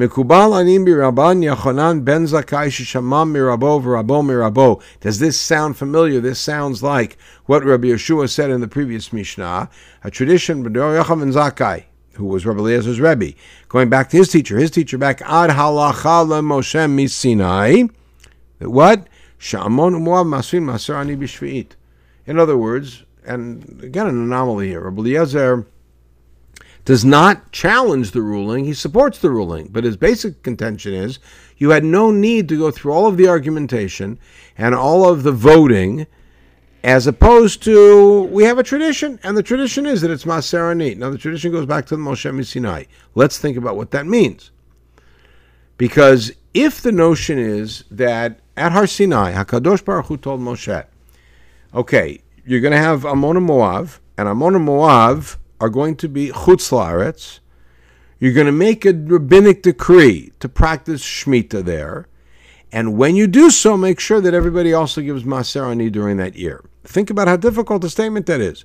Mekubal anim biraban Yachanan ben Zakai shamam mirabo v'rabo mirabo. Does this sound familiar? This sounds like what Rabbi Yeshua said in the previous Mishnah, a tradition of Yochanan ben Zakai, who was Rabbi Eliezer's Rebbe, going back to his teacher, his teacher back ad halacha Moshe misinai. What? Sha'amon u'moav masrin maser ani b'shvi'it. In other words, and again an anomaly here, Rabbi Eliezer does not challenge the ruling, he supports the ruling. But his basic contention is you had no need to go through all of the argumentation and all of the voting, as opposed to we have a tradition, and the tradition is that it's Maser Ani. Now, the tradition goes back to the Moshe Sinai. Let's think about what that means. Because if the notion is that at Har Sinai, Hakadosh Baruch Hu told Moshe, okay, you're going to have Ammon and Moav, and Ammon and Moav are going to be chutz laaretz. You're going to make a rabbinic decree to practice Shemitah there. And when you do so, make sure that everybody also gives Maser Ani during that year. Think about how difficult a statement that is.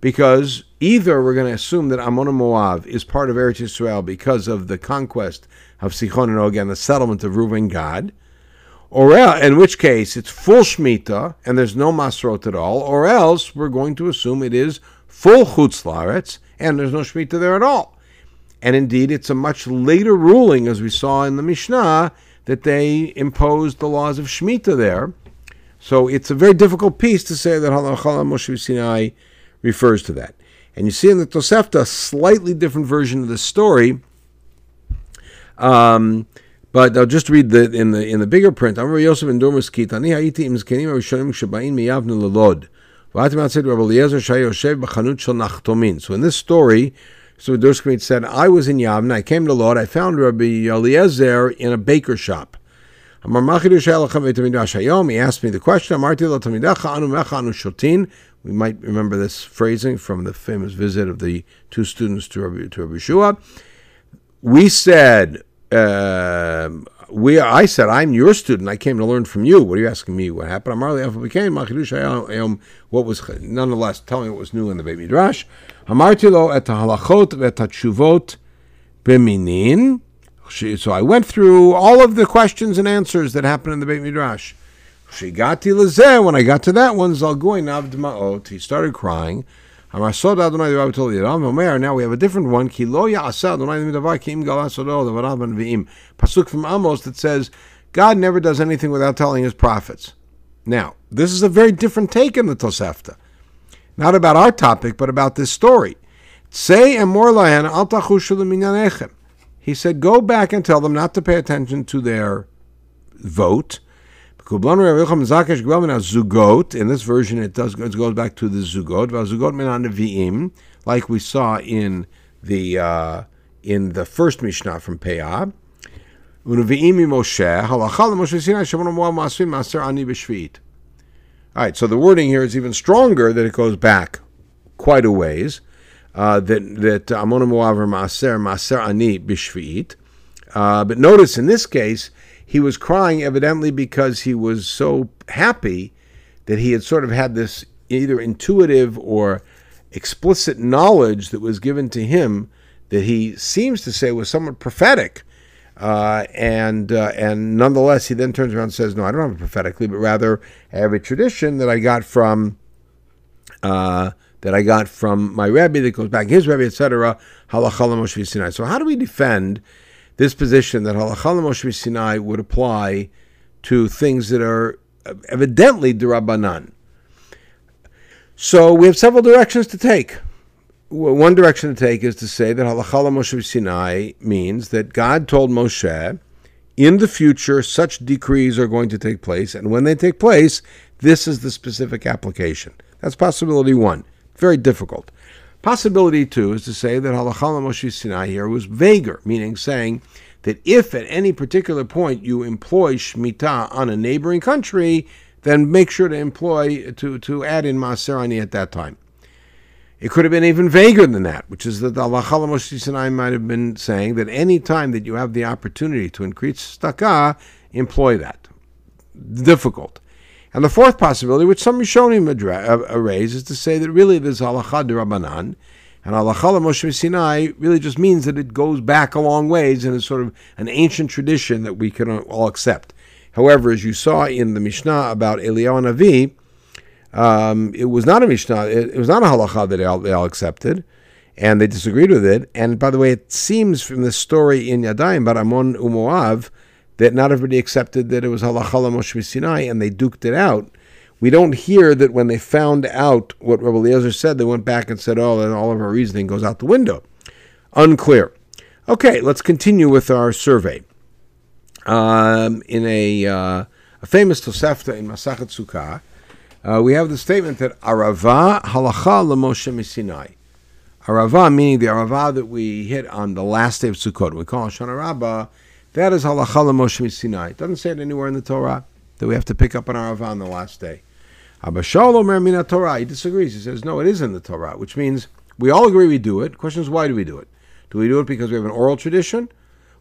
Because either we're going to assume that Ammon and Moav is part of Eretz Yisrael because of the conquest of Sichon and Og and the settlement of Reuven Gad, or else, in which case it's full Shemitah and there's no Masrot at all, or else we're going to assume it is full chutz laaretz, and there's no shmita there at all. And indeed, it's a much later ruling, as we saw in the Mishnah, that they imposed the laws of shmita there. So it's a very difficult piece to say that Halachah Moshe Sinai refers to that. And you see in the Tosefta a slightly different version of the story. Um, but I'll just read the in the in the bigger print. I'm Yosef and Dormus Kitani Haiti im Zkenim Rishonim Shabain Miyavnu Lelod. So in this story, so Durskmit said, I was in Yavna, I came to Lod, I found Rabbi Eliezer in a baker shop. He asked me the question, we might remember this phrasing from the famous visit of the two students to Rabbi, to Rabbi Shua. We said, uh, we I said I'm your student. I came to learn from you. What are you asking me? What happened? I'm became what was nonetheless telling me what was new in the Beit Midrash. Amarti lo et halachot et b'minin. So I went through all of the questions and answers that happened in the Beit Midrash. Shigati lezeh. When I got to that one, Zalgoy navdmaot. He started crying. Now we have a different one. Pasuk from Amos that says, God never does anything without telling his prophets. Now, this is a very different take in the Tosefta. Not about our topic, but about this story. He said, Go back and tell them not to pay attention to their vote in this version, it does it goes back to the zugot, like we saw in the uh, in the first Mishnah from Peah. All right, so the wording here is even stronger that it goes back quite a ways. Uh, that that Amon Maser Maser Ani Bishviit. Uh, but notice in this case, he was crying evidently because he was so happy that he had sort of had this either intuitive or explicit knowledge that was given to him that he seems to say was somewhat prophetic. Uh, and uh, and nonetheless, he then turns around and says, "No, I don't have it prophetically, but rather I have a tradition that I got from uh, that I got from my rabbi that goes back his rabbi, etc." So, how do we defend this position that Halachah Moshe Sinai would apply to things that are evidently derabanan. So we have several directions to take. One direction to take is to say that Halachah Moshe Sinai means that God told Moshe, in the future, such decrees are going to take place, and when they take place, this is the specific application. That's possibility one. Very difficult. Possibility two is to say that Halachah Moshe Sinai here was vaguer, meaning saying that if at any particular point you employ Shemitah on a neighboring country, then make sure to employ, to, to add in Maserani at that time. It could have been even vaguer than that, which is that Allah Moshe Sinai might have been saying that any time that you have the opportunity to increase stakah, employ that. Difficult. And the fourth possibility, which some Rishonim uh, raise, is to say that really there's halacha de Rabbanan, and halacha Moshe Sinai really just means that it goes back a long ways and is sort of an ancient tradition that we can all accept. However, as you saw in the Mishnah about Eliyahu Navi, um, it was not a Mishnah, it, it was not a halacha that they all, they all, accepted, and they disagreed with it. And by the way, it seems from the story in Yadayim, but Amon Umoav, that not everybody accepted that it was halacha Moshe Sinai, and they duked it out, We don't hear that when they found out what Rabbi Eliezer said, they went back and said, oh, then all of our reasoning goes out the window. Unclear. Okay, let's continue with our survey. Um, in a, uh, a famous Tosefta in Masachet Sukkah, uh, we have the statement that Arava halacha lemoshe misinai. Arava, meaning the Arava that we hit on the last day of Sukkot, we call Shana Rabbah, that is halacha lemoshe misinai. It doesn't say it anywhere in the Torah that we have to pick up an Arava on the last day. Abba Shalom Mina Torah. He disagrees. He says, no, it is in the Torah, which means we all agree we do it. Question is, why do we do it? Do we do it because we have an oral tradition,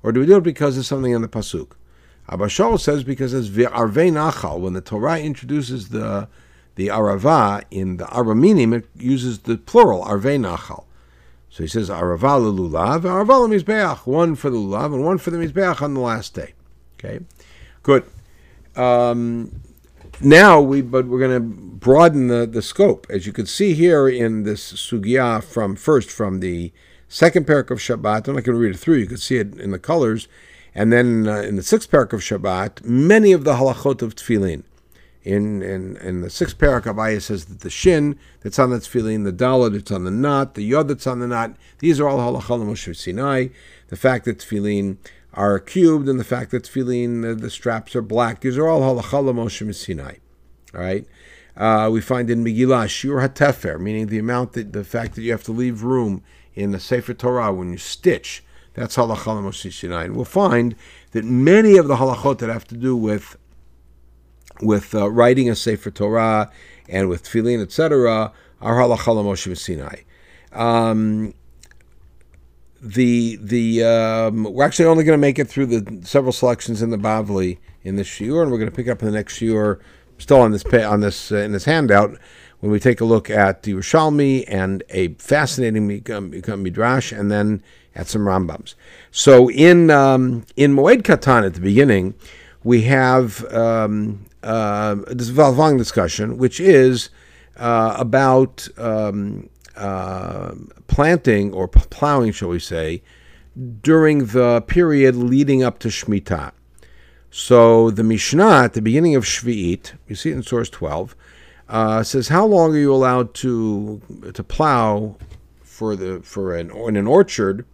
or do we do it because there's something in the pasuk? Abba Shaul says because it's arvei nachal. When the Torah introduces the the arava in the araminim, it uses the plural arvei nachal. So he says arava lulav, arava mizbeach, one for the lulav and one for the mizbeach on the last day. Okay, good. Um, now we, but we're going to broaden the, the scope, as you can see here in this sugya from first from the second parak of Shabbat. I'm not going to read it through. You can see it in the colors, and then uh, in the sixth parak of Shabbat, many of the halachot of tefillin. In, in, in the sixth parak, Abaye says that the shin that's on the tefillin, the dalet that's on the knot, the yod that's on the knot, these are all halachot Moshe Sinai. The fact that tefillin are cubed and the fact that tefillin, the, the straps are black, these are all halachah Moshe Sinai. All right. Uh, we find in Megillah Shur HaTefer, meaning the amount that the fact that you have to leave room in the Sefer Torah when you stitch. That's halachah Moshe Sinai. And we'll find that many of the halachot that have to do with with uh, writing a Sefer Torah and with tefillin, etc., are halachah Moshe Sinai. Um, the the um, we're actually only going to make it through the several selections in the Bavli in this shiur, and we're going to pick up in the next shiur, still on this on this uh, in this handout, when we take a look at the Yerushalmi and a fascinating midrash, and then at some Rambams. So in um, in Moed Katan at the beginning, we have um, uh, this is Valvang discussion, which is uh, about um, uh, planting or plowing, shall we say, during the period leading up to Shemitah. So the Mishnah at the beginning of Shvi'it, you see it in source 12, uh, says how long are you allowed to to plow for the for an in an orchard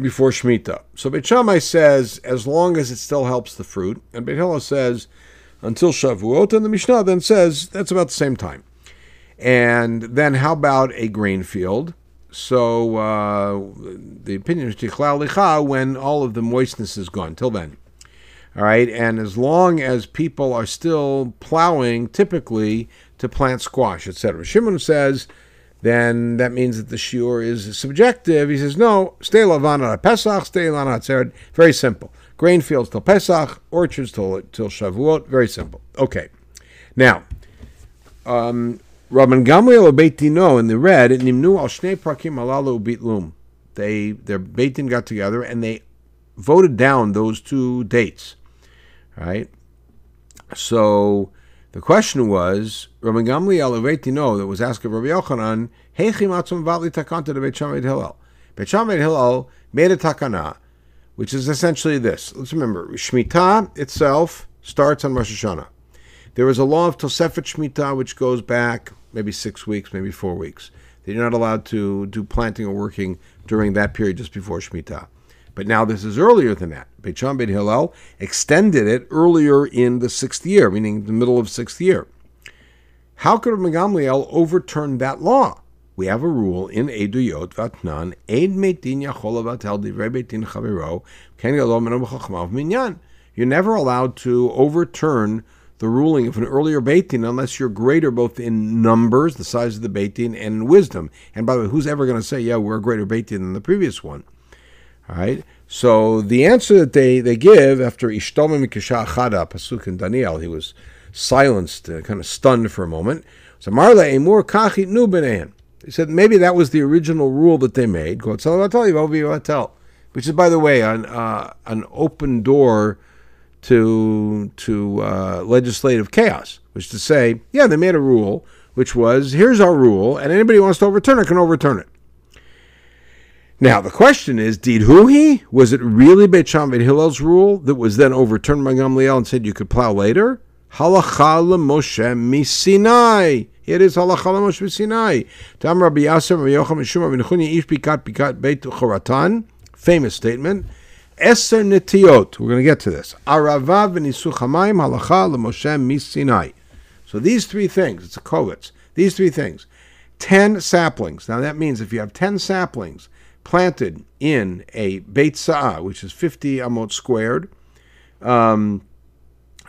before Shemitah. So Beit says as long as it still helps the fruit, and Beit says until Shavuot, and the Mishnah then says that's about the same time. And then how about a grain field? So uh, the opinion is tichlal licha when all of the moistness is gone. Till then, all right. And as long as people are still plowing, typically to plant squash, etc. Shimon says, then that means that the shiur is subjective. He says, no, stay lavana Pesach, stay lana. Very simple. Grain fields till Pesach, orchards till till Shavuot. Very simple. Okay. Now, um, Rabban Gamliel Beit Dino in the red Nimnu al Shnei Prakim Bitlum. They their Beit Din got together and they voted down those two dates. Right? So the question was Rabban Gamliel Beit Dino that was asked of Rabbi Yochanan, Heichim Atzum Vatli Takanta to Beit Shammai Hillel. Beit Shammai Hillel made a takana, which is essentially this. Let's remember, Shemitah itself starts on Rosh Hashanah. There is a law of Tosefet Shemitah which goes back maybe six weeks, maybe four weeks. They're not allowed to do planting or working during that period just before Shemitah. But now this is earlier than that. Beit Shammai Beit Hillel extended it earlier in the sixth year, meaning the middle of sixth year. How could Megamliel overturn that law? We have a rule in Eduyot Vatnan, Eid Meitin Yachol Vatel Divrei Beitin Chaviro, Minyan. You're never allowed to overturn the ruling of an earlier Beitin unless you're greater both in numbers, the size of the Beitin, and in wisdom. And by the way, who's ever going to say, yeah, we're a greater Beitin than the previous one? All right. So the answer that they, they give after Ishtomim Mikisha Chada, Pasuk in Daniel, he was silenced, uh, kind of stunned for a moment. So Marla Emur Kachit Nu He said maybe that was the original rule that they made, which is, by the way, an, uh, an open door to to uh, legislative chaos, which is to say, yeah, they made a rule which was here's our rule, and anybody who wants to overturn it can overturn it. Now the question is, did who he? was it really Beit Shammai Hillel's rule that was then overturned by Gamliel and said you could plow later? halacha Moshe misinai. It is halacha Moshe misinai. Tam Rabbi Yasser, Rabbi Yocham, Mishum, Rabbi Nechuni, Ish Bikat Bikat Beit Choratan. Famous statement. Eser netiot. We're going to get to this. Arava v'nisuch hamayim halacha Moshe misinai. So these three things, it's a kovitz. These three things. Ten saplings. Now that means if you have ten saplings planted in a Beit Sa'ah, which is 50 amot squared, um,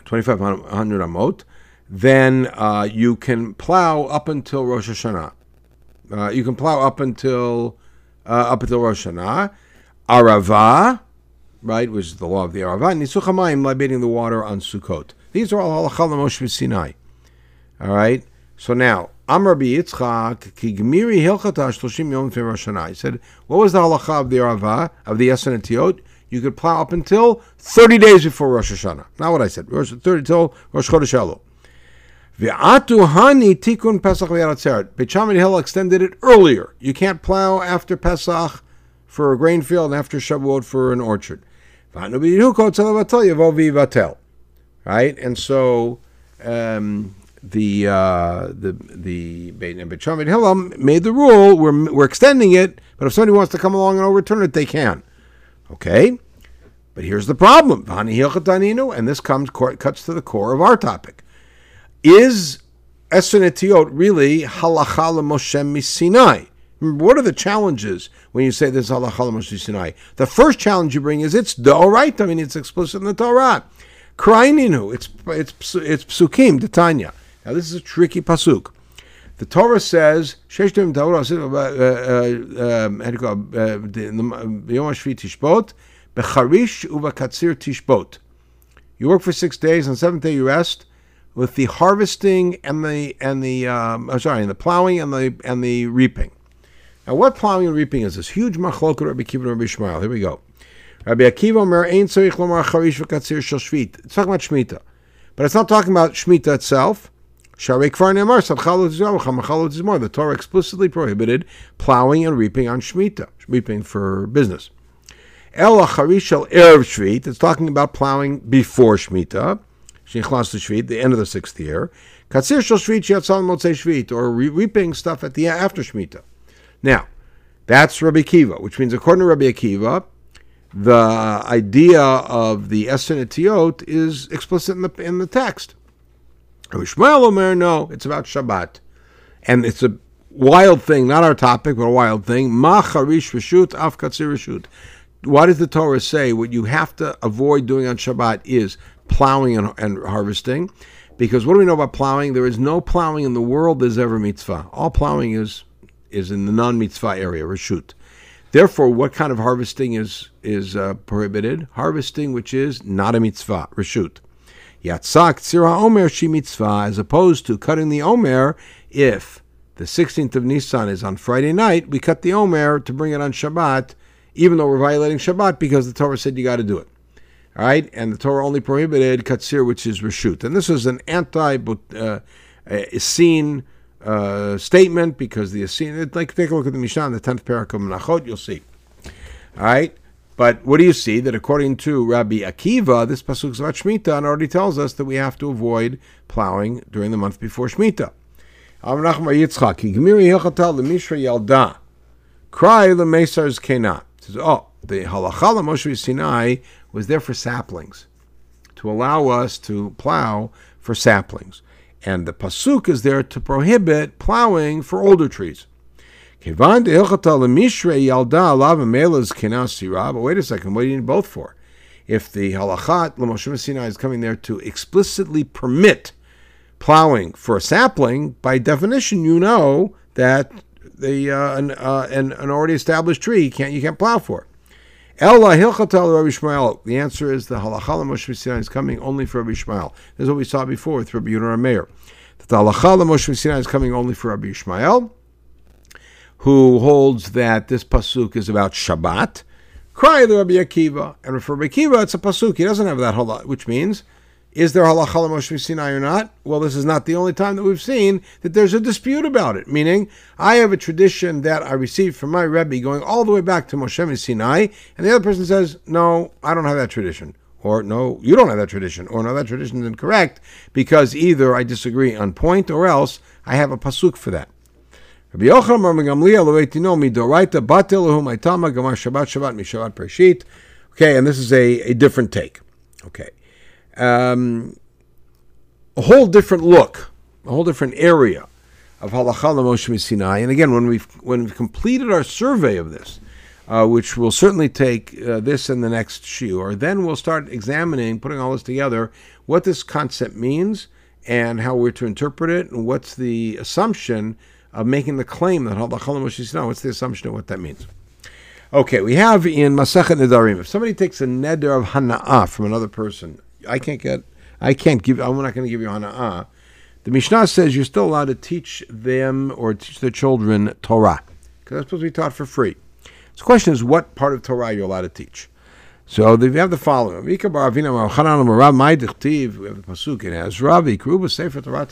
2,500 amot, then uh, you can plow up until Rosh Hashanah. Uh, you can plow up until uh, up until Rosh Hashanah. Arava, right, which is the law of the Arava. Nisuchamayim, libating the water on Sukkot. These are all halachal Moshe Sinai. All right. So now, Amr Yitzchak ki gmiri hilchata shloshim yom Rosh Hashanah. He said, what was the halacha of the Arava of the Yesen Tiot? You could plow up until 30 days before Rosh Hashanah. Not what I said. Rosh 30 till Rosh Chodesh Elul. V'atu hani tikun Pesach v'yaratzeret. Beit Shammai Hill extended it earlier. You can't plow after Pesach for a grain field and after Shavuot for an orchard. Right? And so um, the uh, the the Beit Shammai Hillel made the rule. We're we're extending it, but if somebody wants to come along and overturn it, they can. Okay, but here's the problem. And this comes cuts to the core of our topic. Is Esenetiot really halacha Moshe Sinai? What are the challenges when you say this halacha Moshe Sinai? The first challenge you bring is it's right. I mean, it's explicit in the Torah. Kraininu, it's it's it's psukim, Tanya. Now this is a tricky pasuk. The Torah says, "Sheshtim Torah uh, uh, um, uh, Yom Tishbot becharish uvakatzir tishbot." You work for six days, and seventh day you rest, with the harvesting and the and the um, I'm sorry, and the plowing and the and the reaping. Now, what plowing and reaping is this? Huge machloket Rabbi Akiva and Rabbi Yishmael. Here we go. Rabbi Akiva Omer Ein Tzarich Lomar Charish V'Katzir Shel Shvit. It's talking about Shemitah, but it's not talking about Shemitah itself. The Torah explicitly prohibited plowing and reaping on Shemitah, reaping for business. El Charishel Erev Shvit, it's talking about plowing before Shemitah, Shnichlas Shvit, the end of the sixth year. Katzir Shel Shvit Sheatzal Motzei Shvit, or reaping stuff at the after Shemitah. Now, that's Rabbi Akiva, which means according to Rabbi Akiva, the idea of the Esenetiot is explicit in the, in the text. Yishmael Omer, no, it's about Shabbat. And it's a wild thing, not our topic, but a wild thing. Ma charish reshut, af katzir reshut. What does the Torah say? What you have to avoid doing on Shabbat is plowing and, and harvesting. Because what do we know about plowing? There is no plowing in the world that's ever mitzvah. All plowing is is in the non-mitzvah area, reshut. Therefore, what kind of harvesting is is uh, prohibited? Harvesting which is not a mitzvah, reshut. Yatzak Tzira Omer Shi Mitzvah, as opposed to cutting the Omer if the 16th of Nisan is on Friday night, we cut the Omer to bring it on Shabbat, even though we're violating Shabbat because the Torah said you got to do it. All right, and the Torah only prohibited katsir, which is reshut, and this is an anti uh, Essene uh, statement because the Essene. Like take a look at the Mishnah, the tenth parak of Menachot, you'll see. All right, but what do you see? That according to Rabbi Akiva, this pasuk about Shemitah and already tells us that we have to avoid plowing during the month before Shemitah. Cry the Mesar's Kena. Says, oh, the halachah Moshe Sinai was there for saplings, to allow us to plow for saplings. And the pasuk is there to prohibit plowing for older trees. But wait a second, what do you need both for? If the halachat Moshe Sinai is coming there to explicitly permit plowing for a sapling, by definition, you know that the uh, an, uh, an, an already established tree can't you can't plow for. Ella Rabbi. The answer is the halachah Moshe Sinai is coming only for Rabbi Yishmael. This is what we saw before with Rabbi Yehuda Meir. That the halachah Moshe Sinai is coming only for Rabbi Yishmael who holds that this pasuk is about Shabbat. Cry the Rabbi Akiva, and for Rabbi Akiva, it's a pasuk. He doesn't have that halach, which means, is there halacha Moshe Sinai or not? Well, this is not the only time that we've seen that there's a dispute about it. Meaning, I have a tradition that I received from my Rebbe going all the way back to Moshe Sinai, and the other person says, no, I don't have that tradition. or no, you don't have that tradition, or no, that tradition is incorrect because either I disagree on point or else I have a pasuk for that. Rabbi Yochanan Shabbat Shabbat. Okay, and this is a, a different take. Okay. Um, a whole different look, a whole different area of halacha Moshe Sinai. And again, when we've when we've completed our survey of this, uh, which will certainly take uh, this and the next shiur, then we'll start examining, putting all this together, what this concept means and how we're to interpret it, and what's the assumption of making the claim that halacha Moshe Sinai. What's the assumption of what that means? Okay, we have in Masachet Nedarim. If somebody takes a neder of hana'ah from another person, I can't get, I can't give. I'm not going to give you hana'ah. The Mishnah says you're still allowed to teach them or teach their children Torah because that's supposed to be taught for free. So the question is, what part of Torah you're allowed to teach? So we have the following: We have the pasuk in Ezra, "V'ikru Sefer Torah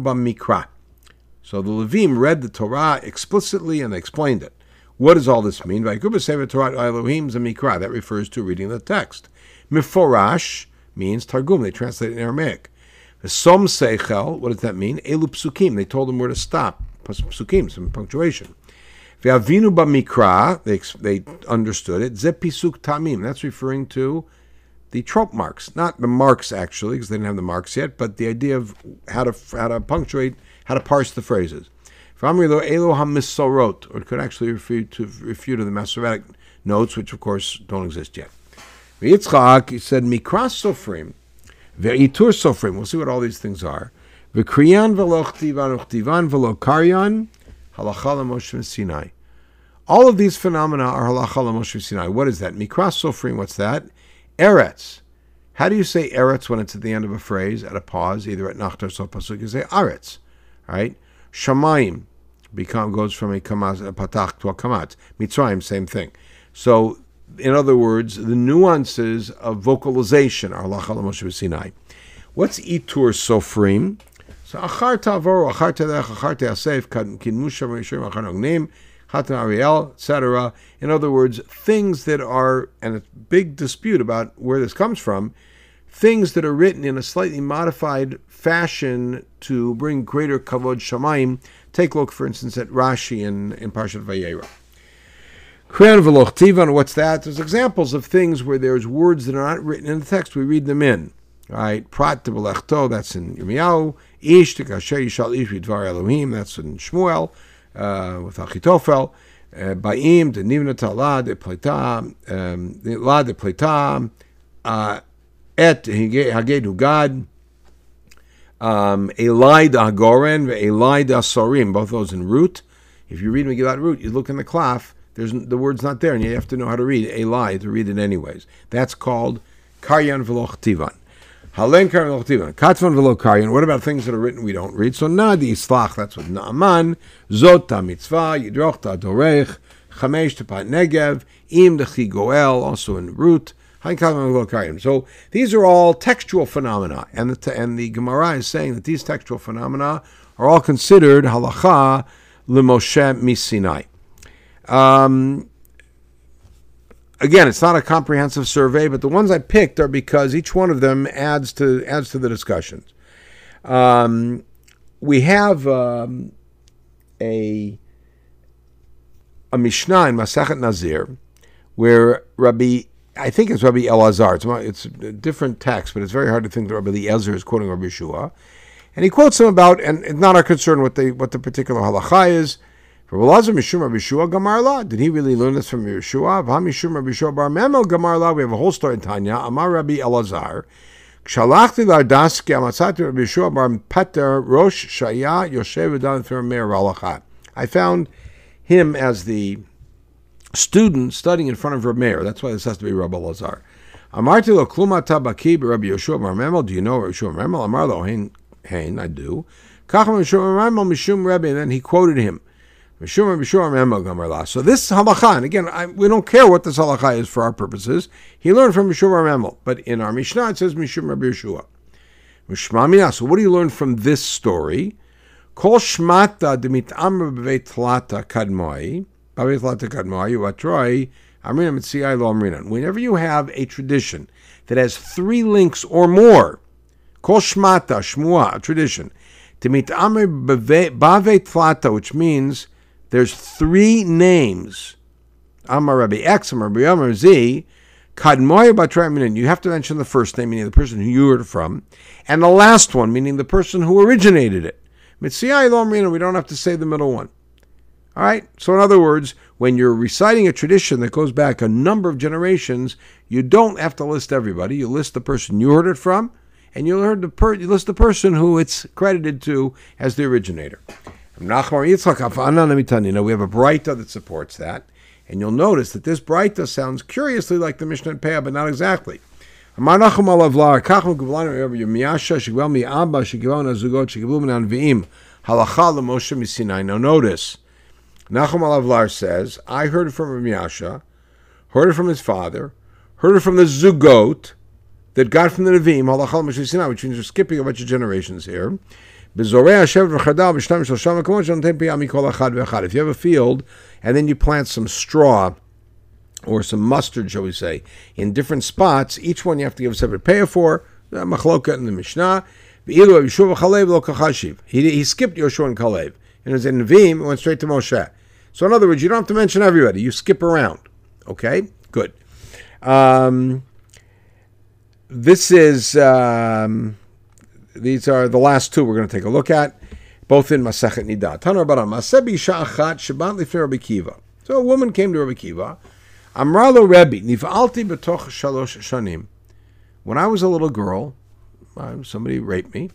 b'mikra." So the Levim read the Torah explicitly and they explained it. What does all this mean? That refers to reading the text. Miforash means Targum. They translate it in Aramaic. Som Seichel, what does that mean? Elu Psukim. They told them where to stop. Psukim, some punctuation. Ve'avinu b'mikra, they, they understood it. Ze pisuk tamim. That's referring to the trope marks. Not the marks, actually, because they didn't have the marks yet, but the idea of how to, how to punctuate how to parse the phrases. Or it could actually refer to, refer to the Masoretic notes, which of course don't exist yet. Yitzchak, said, Mikras Sofrim, Ve'itur Sofrim, we'll see what all these things are. V'kriyan v'lo chtivan uchtivan v'lo karyan, Moshe Sinai. All of these phenomena are halacha Moshe Sinai. What is that? Mikras Sofrim, what's that? Eretz. How do you say eretz when it's at the end of a phrase, at a pause, either at nachtar or pasuk? You say aretz right? Shamayim become goes from a kamas a patach to a kamat. Mitzrayim, same thing. So, in other words, the nuances of vocalization are lachal Moshe Sinai. What's itur sofrim? So achar tavor, achar tedech, achar teasef, kin musha mishim, achar nognim, chatan ariel, etc. In other words, things that are, and a big dispute about where this comes from, things that are written in a slightly modified fashion to bring greater kavod shamayim. Take a look, for instance, at Rashi in, in Parshat Vayera. Kren v'loch tivan, what's that? There's examples of things where there's words that are not written in the text. We read them in. Right? Prat v'lechto, that's in Yirmiyahu. Ish t'kasher yishal ish v'dvar Elohim, that's in Shmuel, uh, with Achitofel. Uh, Ba'im, de nivna ta'la, de pleta, um, la de pleta, uh, et hagedu gad, um, Elai Dagoren, Elai Sorim, both those in Rut. If you read Megillat Rut, you look in the klaf, there's the word's not there, and you have to know how to read Elai to read it anyways. That's called Karyan Veloch Tivan. Halen Karyan Veloch Tivan. Katvan Veloch Karyan. What about things that are written we don't read? So Nadi Slach, that's what Naaman, Zota Mitzvah, Yidroch Dorech, Chamesh Tapat Negev, Im Dechi Goel, also in Rut. So these are all textual phenomena, and the, and the Gemara is saying that these textual phenomena are all considered halacha l'Moshe misinai. Um, again, it's not a comprehensive survey, but the ones I picked are because each one of them adds to adds to the discussions. Um, we have um, a a Mishnah in Masachet Nazir where Rabbi I think it's Rabbi Elazar. It's, it's a different text, but it's very hard to think that Rabbi Elazar is quoting Rabbi Yeshua. And he quotes him about, and it's not our concern what the what the particular halacha is. Rabbi Elazar Mishum Rabbi Yeshua Gamarla. Did he really learn this from Yeshua? Mishum Rabbi Yeshua Bar Memel Gamarla. We have a whole story in Tanya. Amar Rabbi Elazar. Kshalachti lardaski amatzati Rabbi Yeshua Bar Rosh Shaya Yoshev Udan Meir I found him as the student studying in front of Reb. That's why this has to be Rabbi Lazar. Amarti lo kluma tabaki Rabbi Yoshua Bar Memel. Do you know Rabbi Yoshua Bar Memel? Amar lo hein, I do. Kacham Yoshua Bar Memel mishum Rabbi, and then he quoted him. Mishum Bar Memel gamarla. So this halacha, and again, I, we don't care what this halacha is for our purposes. He learned from Mishum Memel, but in our Mishnah it says Mishum Rabbi. Mishma So what do you learn from this story? Kol shmata demit amr b'veit tlata kadmoi. Amrina. Uh, Whenever you have a tradition that has three links or more, Kol Shmata, Shmua, a tradition, Timit Amr Bave Tlata, which means there's three names. Amar Rabbi X, Amar Rabbi Amar Z, Kadmoy Batraminan. You have to mention the first name, meaning the person who you heard from, and the last one, meaning the person who originated it. Mitziyai Lo we don't have to say the middle one. All right? So, in other words, when you're reciting a tradition that goes back a number of generations, you don't have to list everybody. You list the person you heard it from, and you, heard the per- you list the person who it's credited to as the originator. You we have a Breita that supports that, and you'll notice that this Breita sounds curiously like the Mishnah Peah, but not exactly. Now notice, Nachum HaLavlar says, I heard it from Yasha, heard it from his father, heard it from the Zugot that got from the Nevi'im, Halachal Moshe which means we're skipping a bunch of generations here. If you have a field and then you plant some straw or some mustard, shall we say, in different spots, each one you have to give a separate payer for. the Machloka in the Mishnah. He, he skipped Yoshua and Kalev. And it was in Nevi'im, it went straight to Moshe. So, in other words, you don't have to mention everybody. You skip around. Okay? Good. Um, this is, um, these are the last two we're going to take a look at, both in Masachet Nida. Tanar Masebi Sha'achat Shabbat Rabbi Akiva. So a woman came to Rabbi Akiva. Amralo Rebbe, Nif'alti shalosh shanim. When I was a little girl, uh, somebody raped me.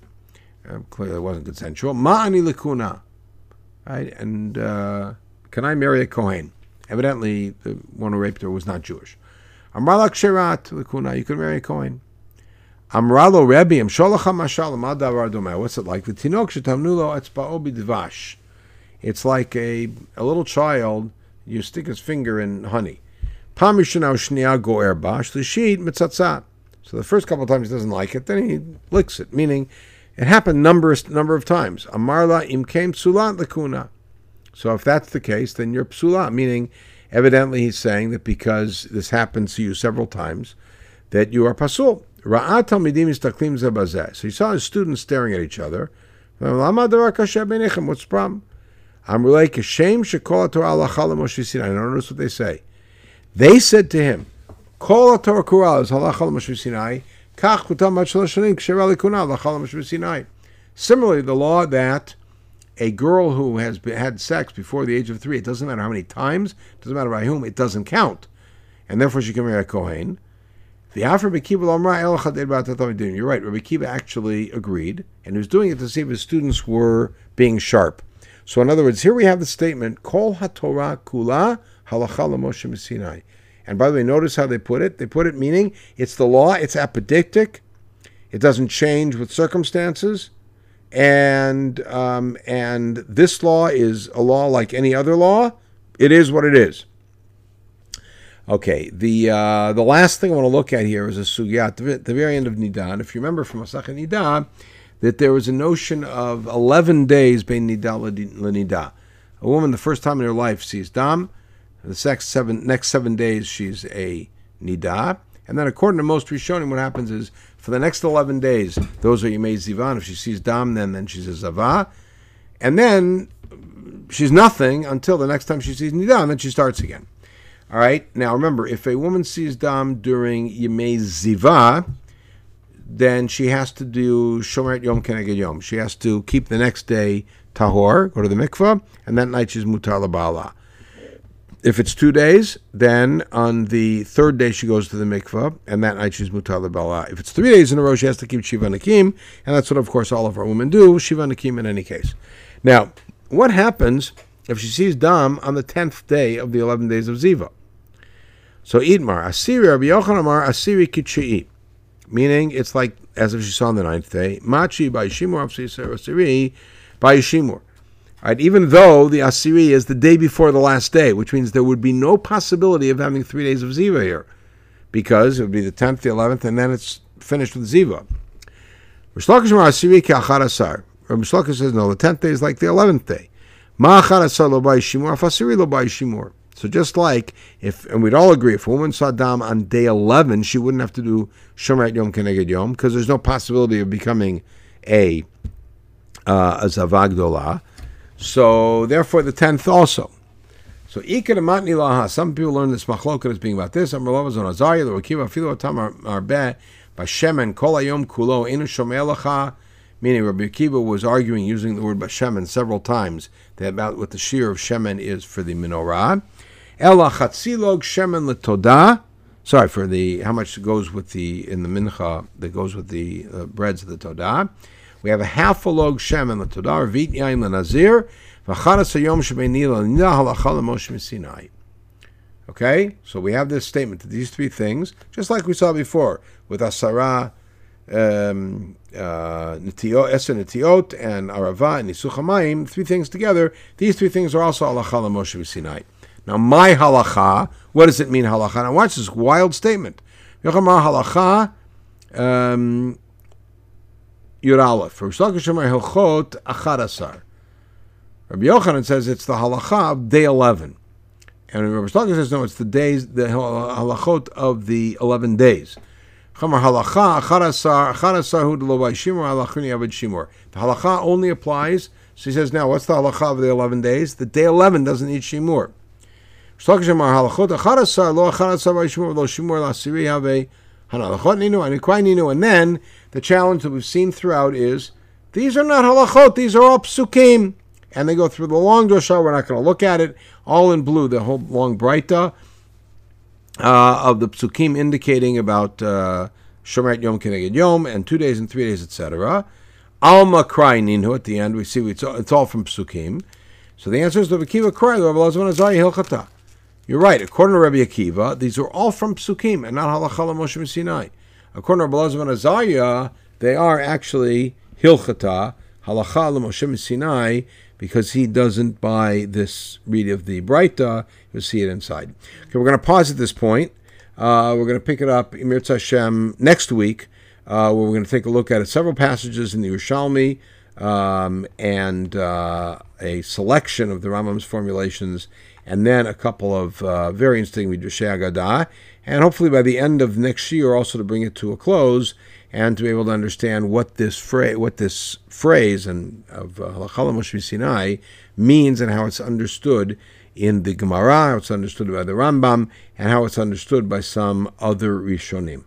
Uh, clearly it wasn't consensual. Ma'ani. Right? And, uh, can I marry a Kohen? Evidently, the one who raped her was not Jewish. Amralak Sherat Likuna, you can marry a Kohen. Amralo Rebbe, Am Sholacha Mashal, Madavar Domeh. What's it like? The Tinok Shetamnulo Etzba'o Bidvash. It's like a, a little child, you stick his finger in honey. Pam Yishanau Shnia Goer Bash, Lishit Mitzatzat. So the first couple of times he doesn't like it, then he licks it, meaning it happened number number of times. Amarla Im Kem Sulat Likuna. So if that's the case, then you're psula, meaning evidently he's saying that because this happens to you several times, that you are pasul. So he saw his students staring at each other. What's the problem? I notice what they say. They said to him, Kol Torah Kural is halacha Moshe Sinai. Kach kutam bat shalosh shanim ksher alikuna halacha Moshe Sinai. Similarly, the law that a girl who has been, had sex before the age of three, it doesn't matter how many times, it doesn't matter by whom, it doesn't count. And therefore she can marry a Kohen. You're right, Rabbi Akiva actually agreed, and he was doing it to see if his students were being sharp. So, in other words, here we have the statement, Kol HaTorah Kula Halacha Moshe Sinai. And by the way, notice how they put it. They put it meaning it's the law, it's apodictic, it doesn't change with circumstances and um, and this law is a law like any other law. It is what it is. Okay, the uh, the last thing I want to look at here is a sugya the, the very end of Nidan. If you remember from Masachet Nidah, that there was a notion of 11 days bein Nidah. A woman, the first time in her life, sees Dam. The next seven, next seven days, she's a Nidah. And then, according to most Rishonim, what happens is for the next 11 days, those are Yimei Zivan. If she sees Dam, then, then she's a Zavah. And then she's nothing until the next time she sees Nidah, and then she starts again. All right. Now remember, if a woman sees Dam during Yimei Ziva, then she has to do Shomeret Yom Keneged Yom. She has to keep the next day Tahor, go to the mikvah, and that night she's Mutar Labala. If it's two days, then on the third day she goes to the mikvah, and that night she's mutar lebala. If it's three days in a row, she has to keep shiva nakim, and that's what, of course, all of our women do, shiva nakim in any case. Now, what happens if she sees dam on the tenth day of the eleven days of ziva? So Idmar, Asiri, Rabbi Yochanan Amar, Asiri Kitchi'i. Meaning, it's like as if she saw on the ninth day. Machi by Shimur, Asiri by Shimur. Right, even though the Asiri is the day before the last day, which means there would be no possibility of having three days of Ziva here, because it would be the 10th, the 11th, and then it's finished with Ziva. Shloka says, no, the 10th day is like the 11th day. So just like if, and we'd all agree, if a woman saw dam on day 11, she wouldn't have to do Shomer Yom Keneged Yom because there's no possibility of becoming a uh, a zavagdola. So therefore, the tenth also. So. Some people learn this machloket as being about this. Amar on azariah the kulo Meaning, Rabbi Akiva was arguing using the word bashemen several times about what the shear of shemen is for the menorah. Ela chatzilog shemen letodah. Sorry for the how much goes with the in the mincha that goes with the uh, breads of the todah. We have a half a log shemen letodah, vit yain lenazir, v'charas. Okay, so we have this statement that these three things, just like we saw before with asara, um, uh, Netiot, and Arava, and Nisuchamayim, three things together. These three things are also halacha lemoshe Sinai. Now, my halacha, what does it mean halacha? Now, watch this wild statement. Yochamar halacha, um, Yud Aleph. Hilchot Achadasar. Rabbi Yochanan says it's the halacha of day 11. And Rabbi Shlokish says, no, it's the days, the halachot of the 11 days. Chamar halacha, achadasar, achadasar hu de lo shimur, halachuni abed shimur. The halacha only applies, so he says, now, what's the halacha of the 11 days? The day 11 doesn't need shimur. And then the challenge that we've seen throughout is these are not halachot, these are all psukim. And they go through the long dosha, we're not going to look at it, all in blue, the whole long breita uh, of the psukim indicating about uh, Shomer Yom Keneged Yom and two days and three days, etc. Alma cry ninhu at the end, we see it's all, it's all from psukim. So the answer is the Akiva cry. You're right. According to Rabbi Akiva, these are all from Psukim and not Halacha Sinai. According to Rabbi Azariah, they are actually Hilchata, Halacha Moshe Sinai, because he doesn't buy this read of the Breita. You'll see it inside. Okay, we're going to pause at this point. Uh, we're going to pick it up, Emir Hashem, next week, uh, where we're going to take a look at several passages in the Yerushalmi um, and uh, a selection of the Rambam's formulations and then a couple of uh, very interesting Midrashei Agadah, and hopefully by the end of next year also to bring it to a close and to be able to understand what this phrase, what this phrase and of uh, Halakhala uh, Sinai means and how it's understood in the Gemara, how it's understood by the Rambam, and how it's understood by some other Rishonim.